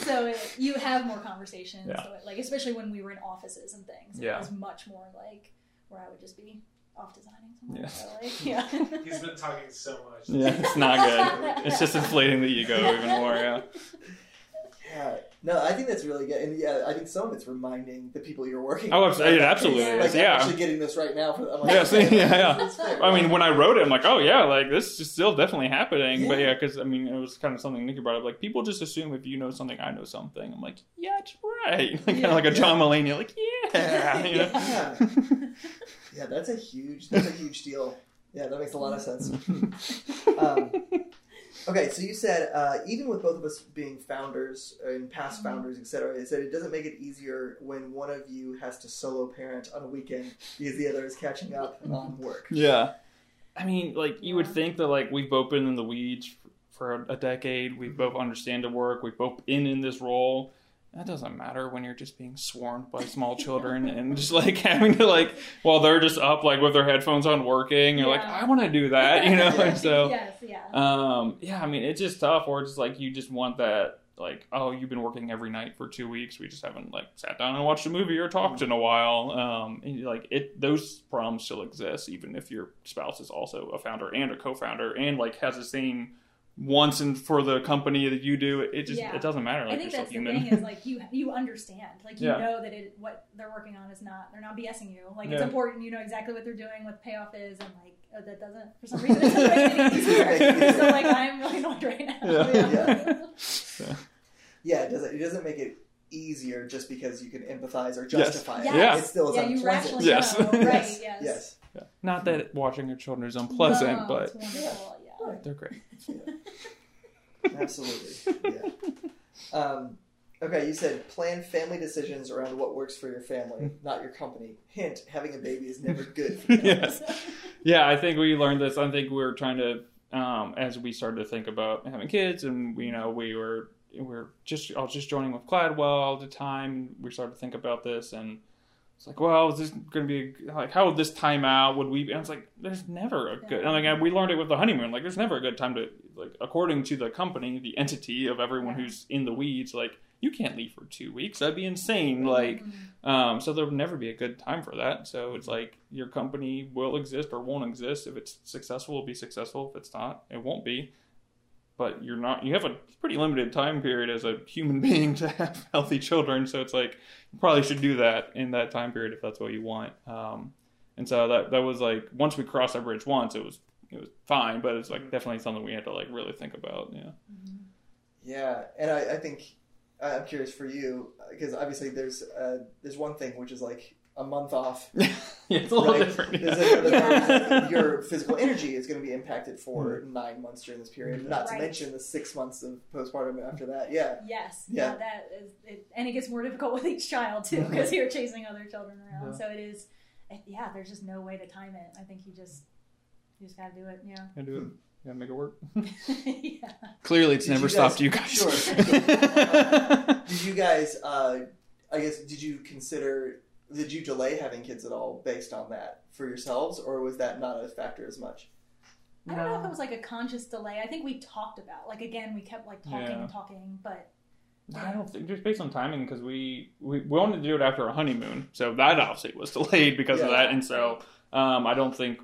so it, you have more conversations. Yeah. So it, like especially when we were in offices and things, Yeah. it was much more like where I would just be off designing somewhere. Yeah. So like, yeah. He's been talking so much. yeah, it's not good. It's just inflating the ego even more. Yeah. Yeah. No, I think that's really good, and yeah, I think some of it's reminding the people you're working. Oh, with. abs- absolutely Yeah. Like, is. I'm actually getting this right now. For, I'm like, Yeah, see, yeah, yeah. I mean, when I wrote it, I'm like, oh yeah, like this is still definitely happening. But Yeah. yeah, because I mean, it was kind of something Nikki brought up. Like people just assume if you know something, I know something. I'm like, yeah, it's right. Like, kind of like a John Mulaney, like yeah, you know? Yeah. yeah, that's a huge, that's a huge deal. Yeah, that makes a lot of sense. Um, okay, so you said uh, even with both of us being founders and past Mhm. founders, etc., you said it doesn't make it easier when one of you has to solo parent on a weekend because the other is catching up on work. Yeah. I mean, like you would think that like we've both been in the weeds for a decade. We both understand the work. We've both been in this role. That doesn't matter when you're just being swarmed by small children and just like having to like while they're just up like with their headphones on working. You're like, I want to do that, you know. And so, yes, yeah. um, yeah, I mean, it's just tough. Or it's like you just want that. Like, oh, you've been working every night for two weeks. We just haven't like sat down and watched a movie or talked in a while. Um, and, like it, those problems still exist, even if your spouse is also a founder and a co-founder and like has the same wants and for the company that you do. It just Yeah. it doesn't matter. Like I think you're that's the human. thing is like you you understand like you Yeah. know that it what they're working on is not they're not BSing you like it's important you know exactly what they're doing what the payoff is and like oh, that doesn't for some reason it doesn't easier so like I'm really annoyed right now Yeah. Yeah. Yeah, it doesn't. It doesn't make it easier just because you can empathize or justify Yes. it. Yeah. It still is yeah you unpleasant. rationally Yes. know right Yes. yes Yes. Yeah. Not that watching your children is unpleasant, No, but it's wonderful yeah, Right. they're great. Absolutely. Yeah. Um, okay, you said plan family decisions around what works for your family, not your company. Hint: having a baby is never good. For yes. Yeah, I think we learned this. I think we were trying to um, as we started to think about having kids, and you know, we were we were just I was just joining with Cladwell at the time. We started to think about this, and it's like, well, is this going to be like how would this time out? Would we? And it's like, there's never a good. And like we learned it with the honeymoon. Like, there's never a good time to like according to the company, the entity of everyone who's in the weeds. Like, you can't leave for two weeks. That'd be insane. Like, um, so there'll never be a good time for that. So it's like your company will exist or won't exist. If it's successful, it'll be successful. If it's not, it won't be. But you're not. You have a pretty limited time period as a human being to have healthy children. So it's like you probably should do that in that time period if that's what you want. Um, and so that that was like once we crossed that bridge once, it was it was fine. But it's like definitely something we had to like really think about. Yeah. Yeah, and I, I think I'm curious for you because obviously there's uh, there's one thing which is like a month off. yeah, it's a little Right. different. There's yeah. another Yeah. your physical energy is going to be impacted for mm-hmm. nine months during this period. Not to mention the six months of postpartum after that. Yeah, Yes, Yeah. yeah, that is, it, and it gets more difficult with each child too mm-hmm. because you're chasing other children around. Yeah. So it is, it, yeah. There's just no way to time it. I think you just, you just gotta do it. Yeah, Gotta do it. Hmm. Gotta make it work. yeah. Clearly, it's Did never you guys- stopped you guys. Sure. did you guys? Uh, I guess did you consider? Did you delay having kids at all based on that for yourselves, or was that not a factor as much? I don't know if it was like a conscious delay. I think we talked about like again we kept like talking Yeah. and talking, but I don't think just based on timing because we, we we wanted to do it after our honeymoon, so that obviously was delayed because of Yeah. that, and so um, I don't think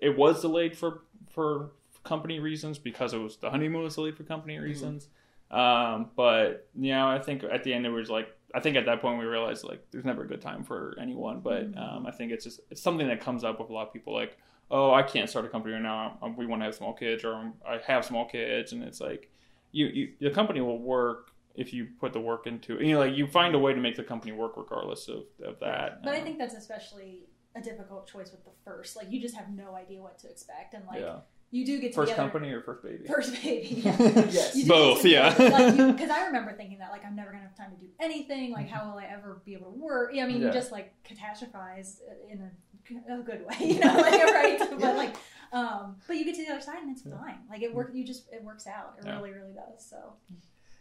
it was delayed for for company reasons because it was the honeymoon was delayed for company reasons. Um, but you know, I think at the end it was like I think at that point we realized like there's never a good time for anyone, but um, I think it's just it's something that comes up with a lot of people like oh I can't start a company right now we want to have small kids or I have small kids and it's like you, you the company will work if you put the work into it. You know, like you find a way to make the company work regardless of, of that. but I Um, think that's especially a difficult choice with the first. Like you just have no idea what to expect, and like yeah, you do get first together. company or first baby. First baby, yeah. Yes. You Both, yeah. together, Because I remember thinking that, like, I'm never gonna have time to do anything. Like, how will I ever be able to work? Yeah, I mean, Yeah. you just like catastrophize in a, a good way, you know, like right. Yeah. But like, um, but you get to the other side and it's Yeah. fine. Like it work, you just it works out. It Yeah. really, really does. So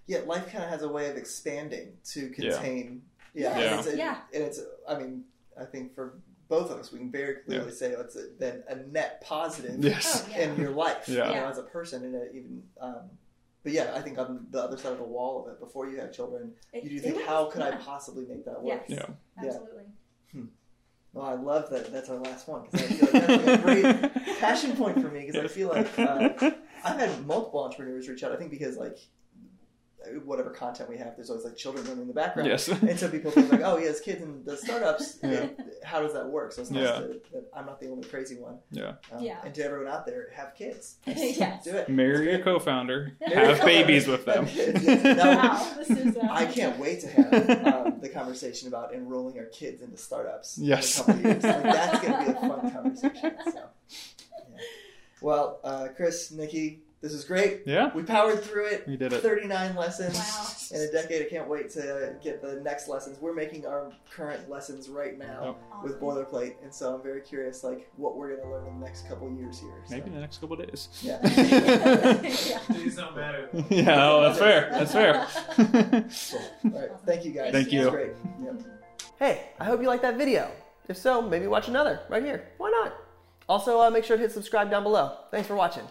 Yeah, life kind of has a way of expanding to contain. Yeah, Yeah. And, it's a, Yeah. and it's. I mean, I think for both of us, we can very clearly say it's a, been a net positive Yes. Oh, yeah. in your life, Yeah. you know, as a person, and it even. Um, but yeah, I think on the other side of the wall of it, before you have children, it, you do think, was- how could I possibly make that work? Yes, Yeah. absolutely. Well, I love that. That's our last one because I feel like that's a great passion point for me because I feel like uh, I've had multiple entrepreneurs reach out. I think because like whatever content we have, there's always like children running in the background. yes. And so people think like, oh, he has kids and does startups. Yeah. How does that work? So it's nice Yeah. to, that I'm not the only crazy one. Yeah. Um, Yeah. And to everyone out there, have kids. Yes. Do it. Marry a co-founder. Marry Have your babies co-founder. with them. Have kids. Yes. That would- Wow, this is. Uh, I can't wait to have um, the conversation about enrolling our kids into startups. Yes. In a couple years. Like, that's going to be a fun conversation. So, yeah. Well, uh, Chris, Nikki, this is great. Yeah. We powered through it. We did it. 39 lessons Wow. in a decade. I can't wait to get the next lessons. We're making our current lessons right now Yep. with boilerplate, and so I'm very curious, like what we're going to learn in the next couple years here. So, Maybe in the next couple of days. Yeah. yeah. Please don't matter. yeah, oh, that's fair. That's fair. Cool. All right. Thank you guys. Thank you. Great. Yep. Hey, I hope you liked that video. If so, maybe watch another right here. Why not? Also, uh, make sure to hit subscribe down below. Thanks for watching.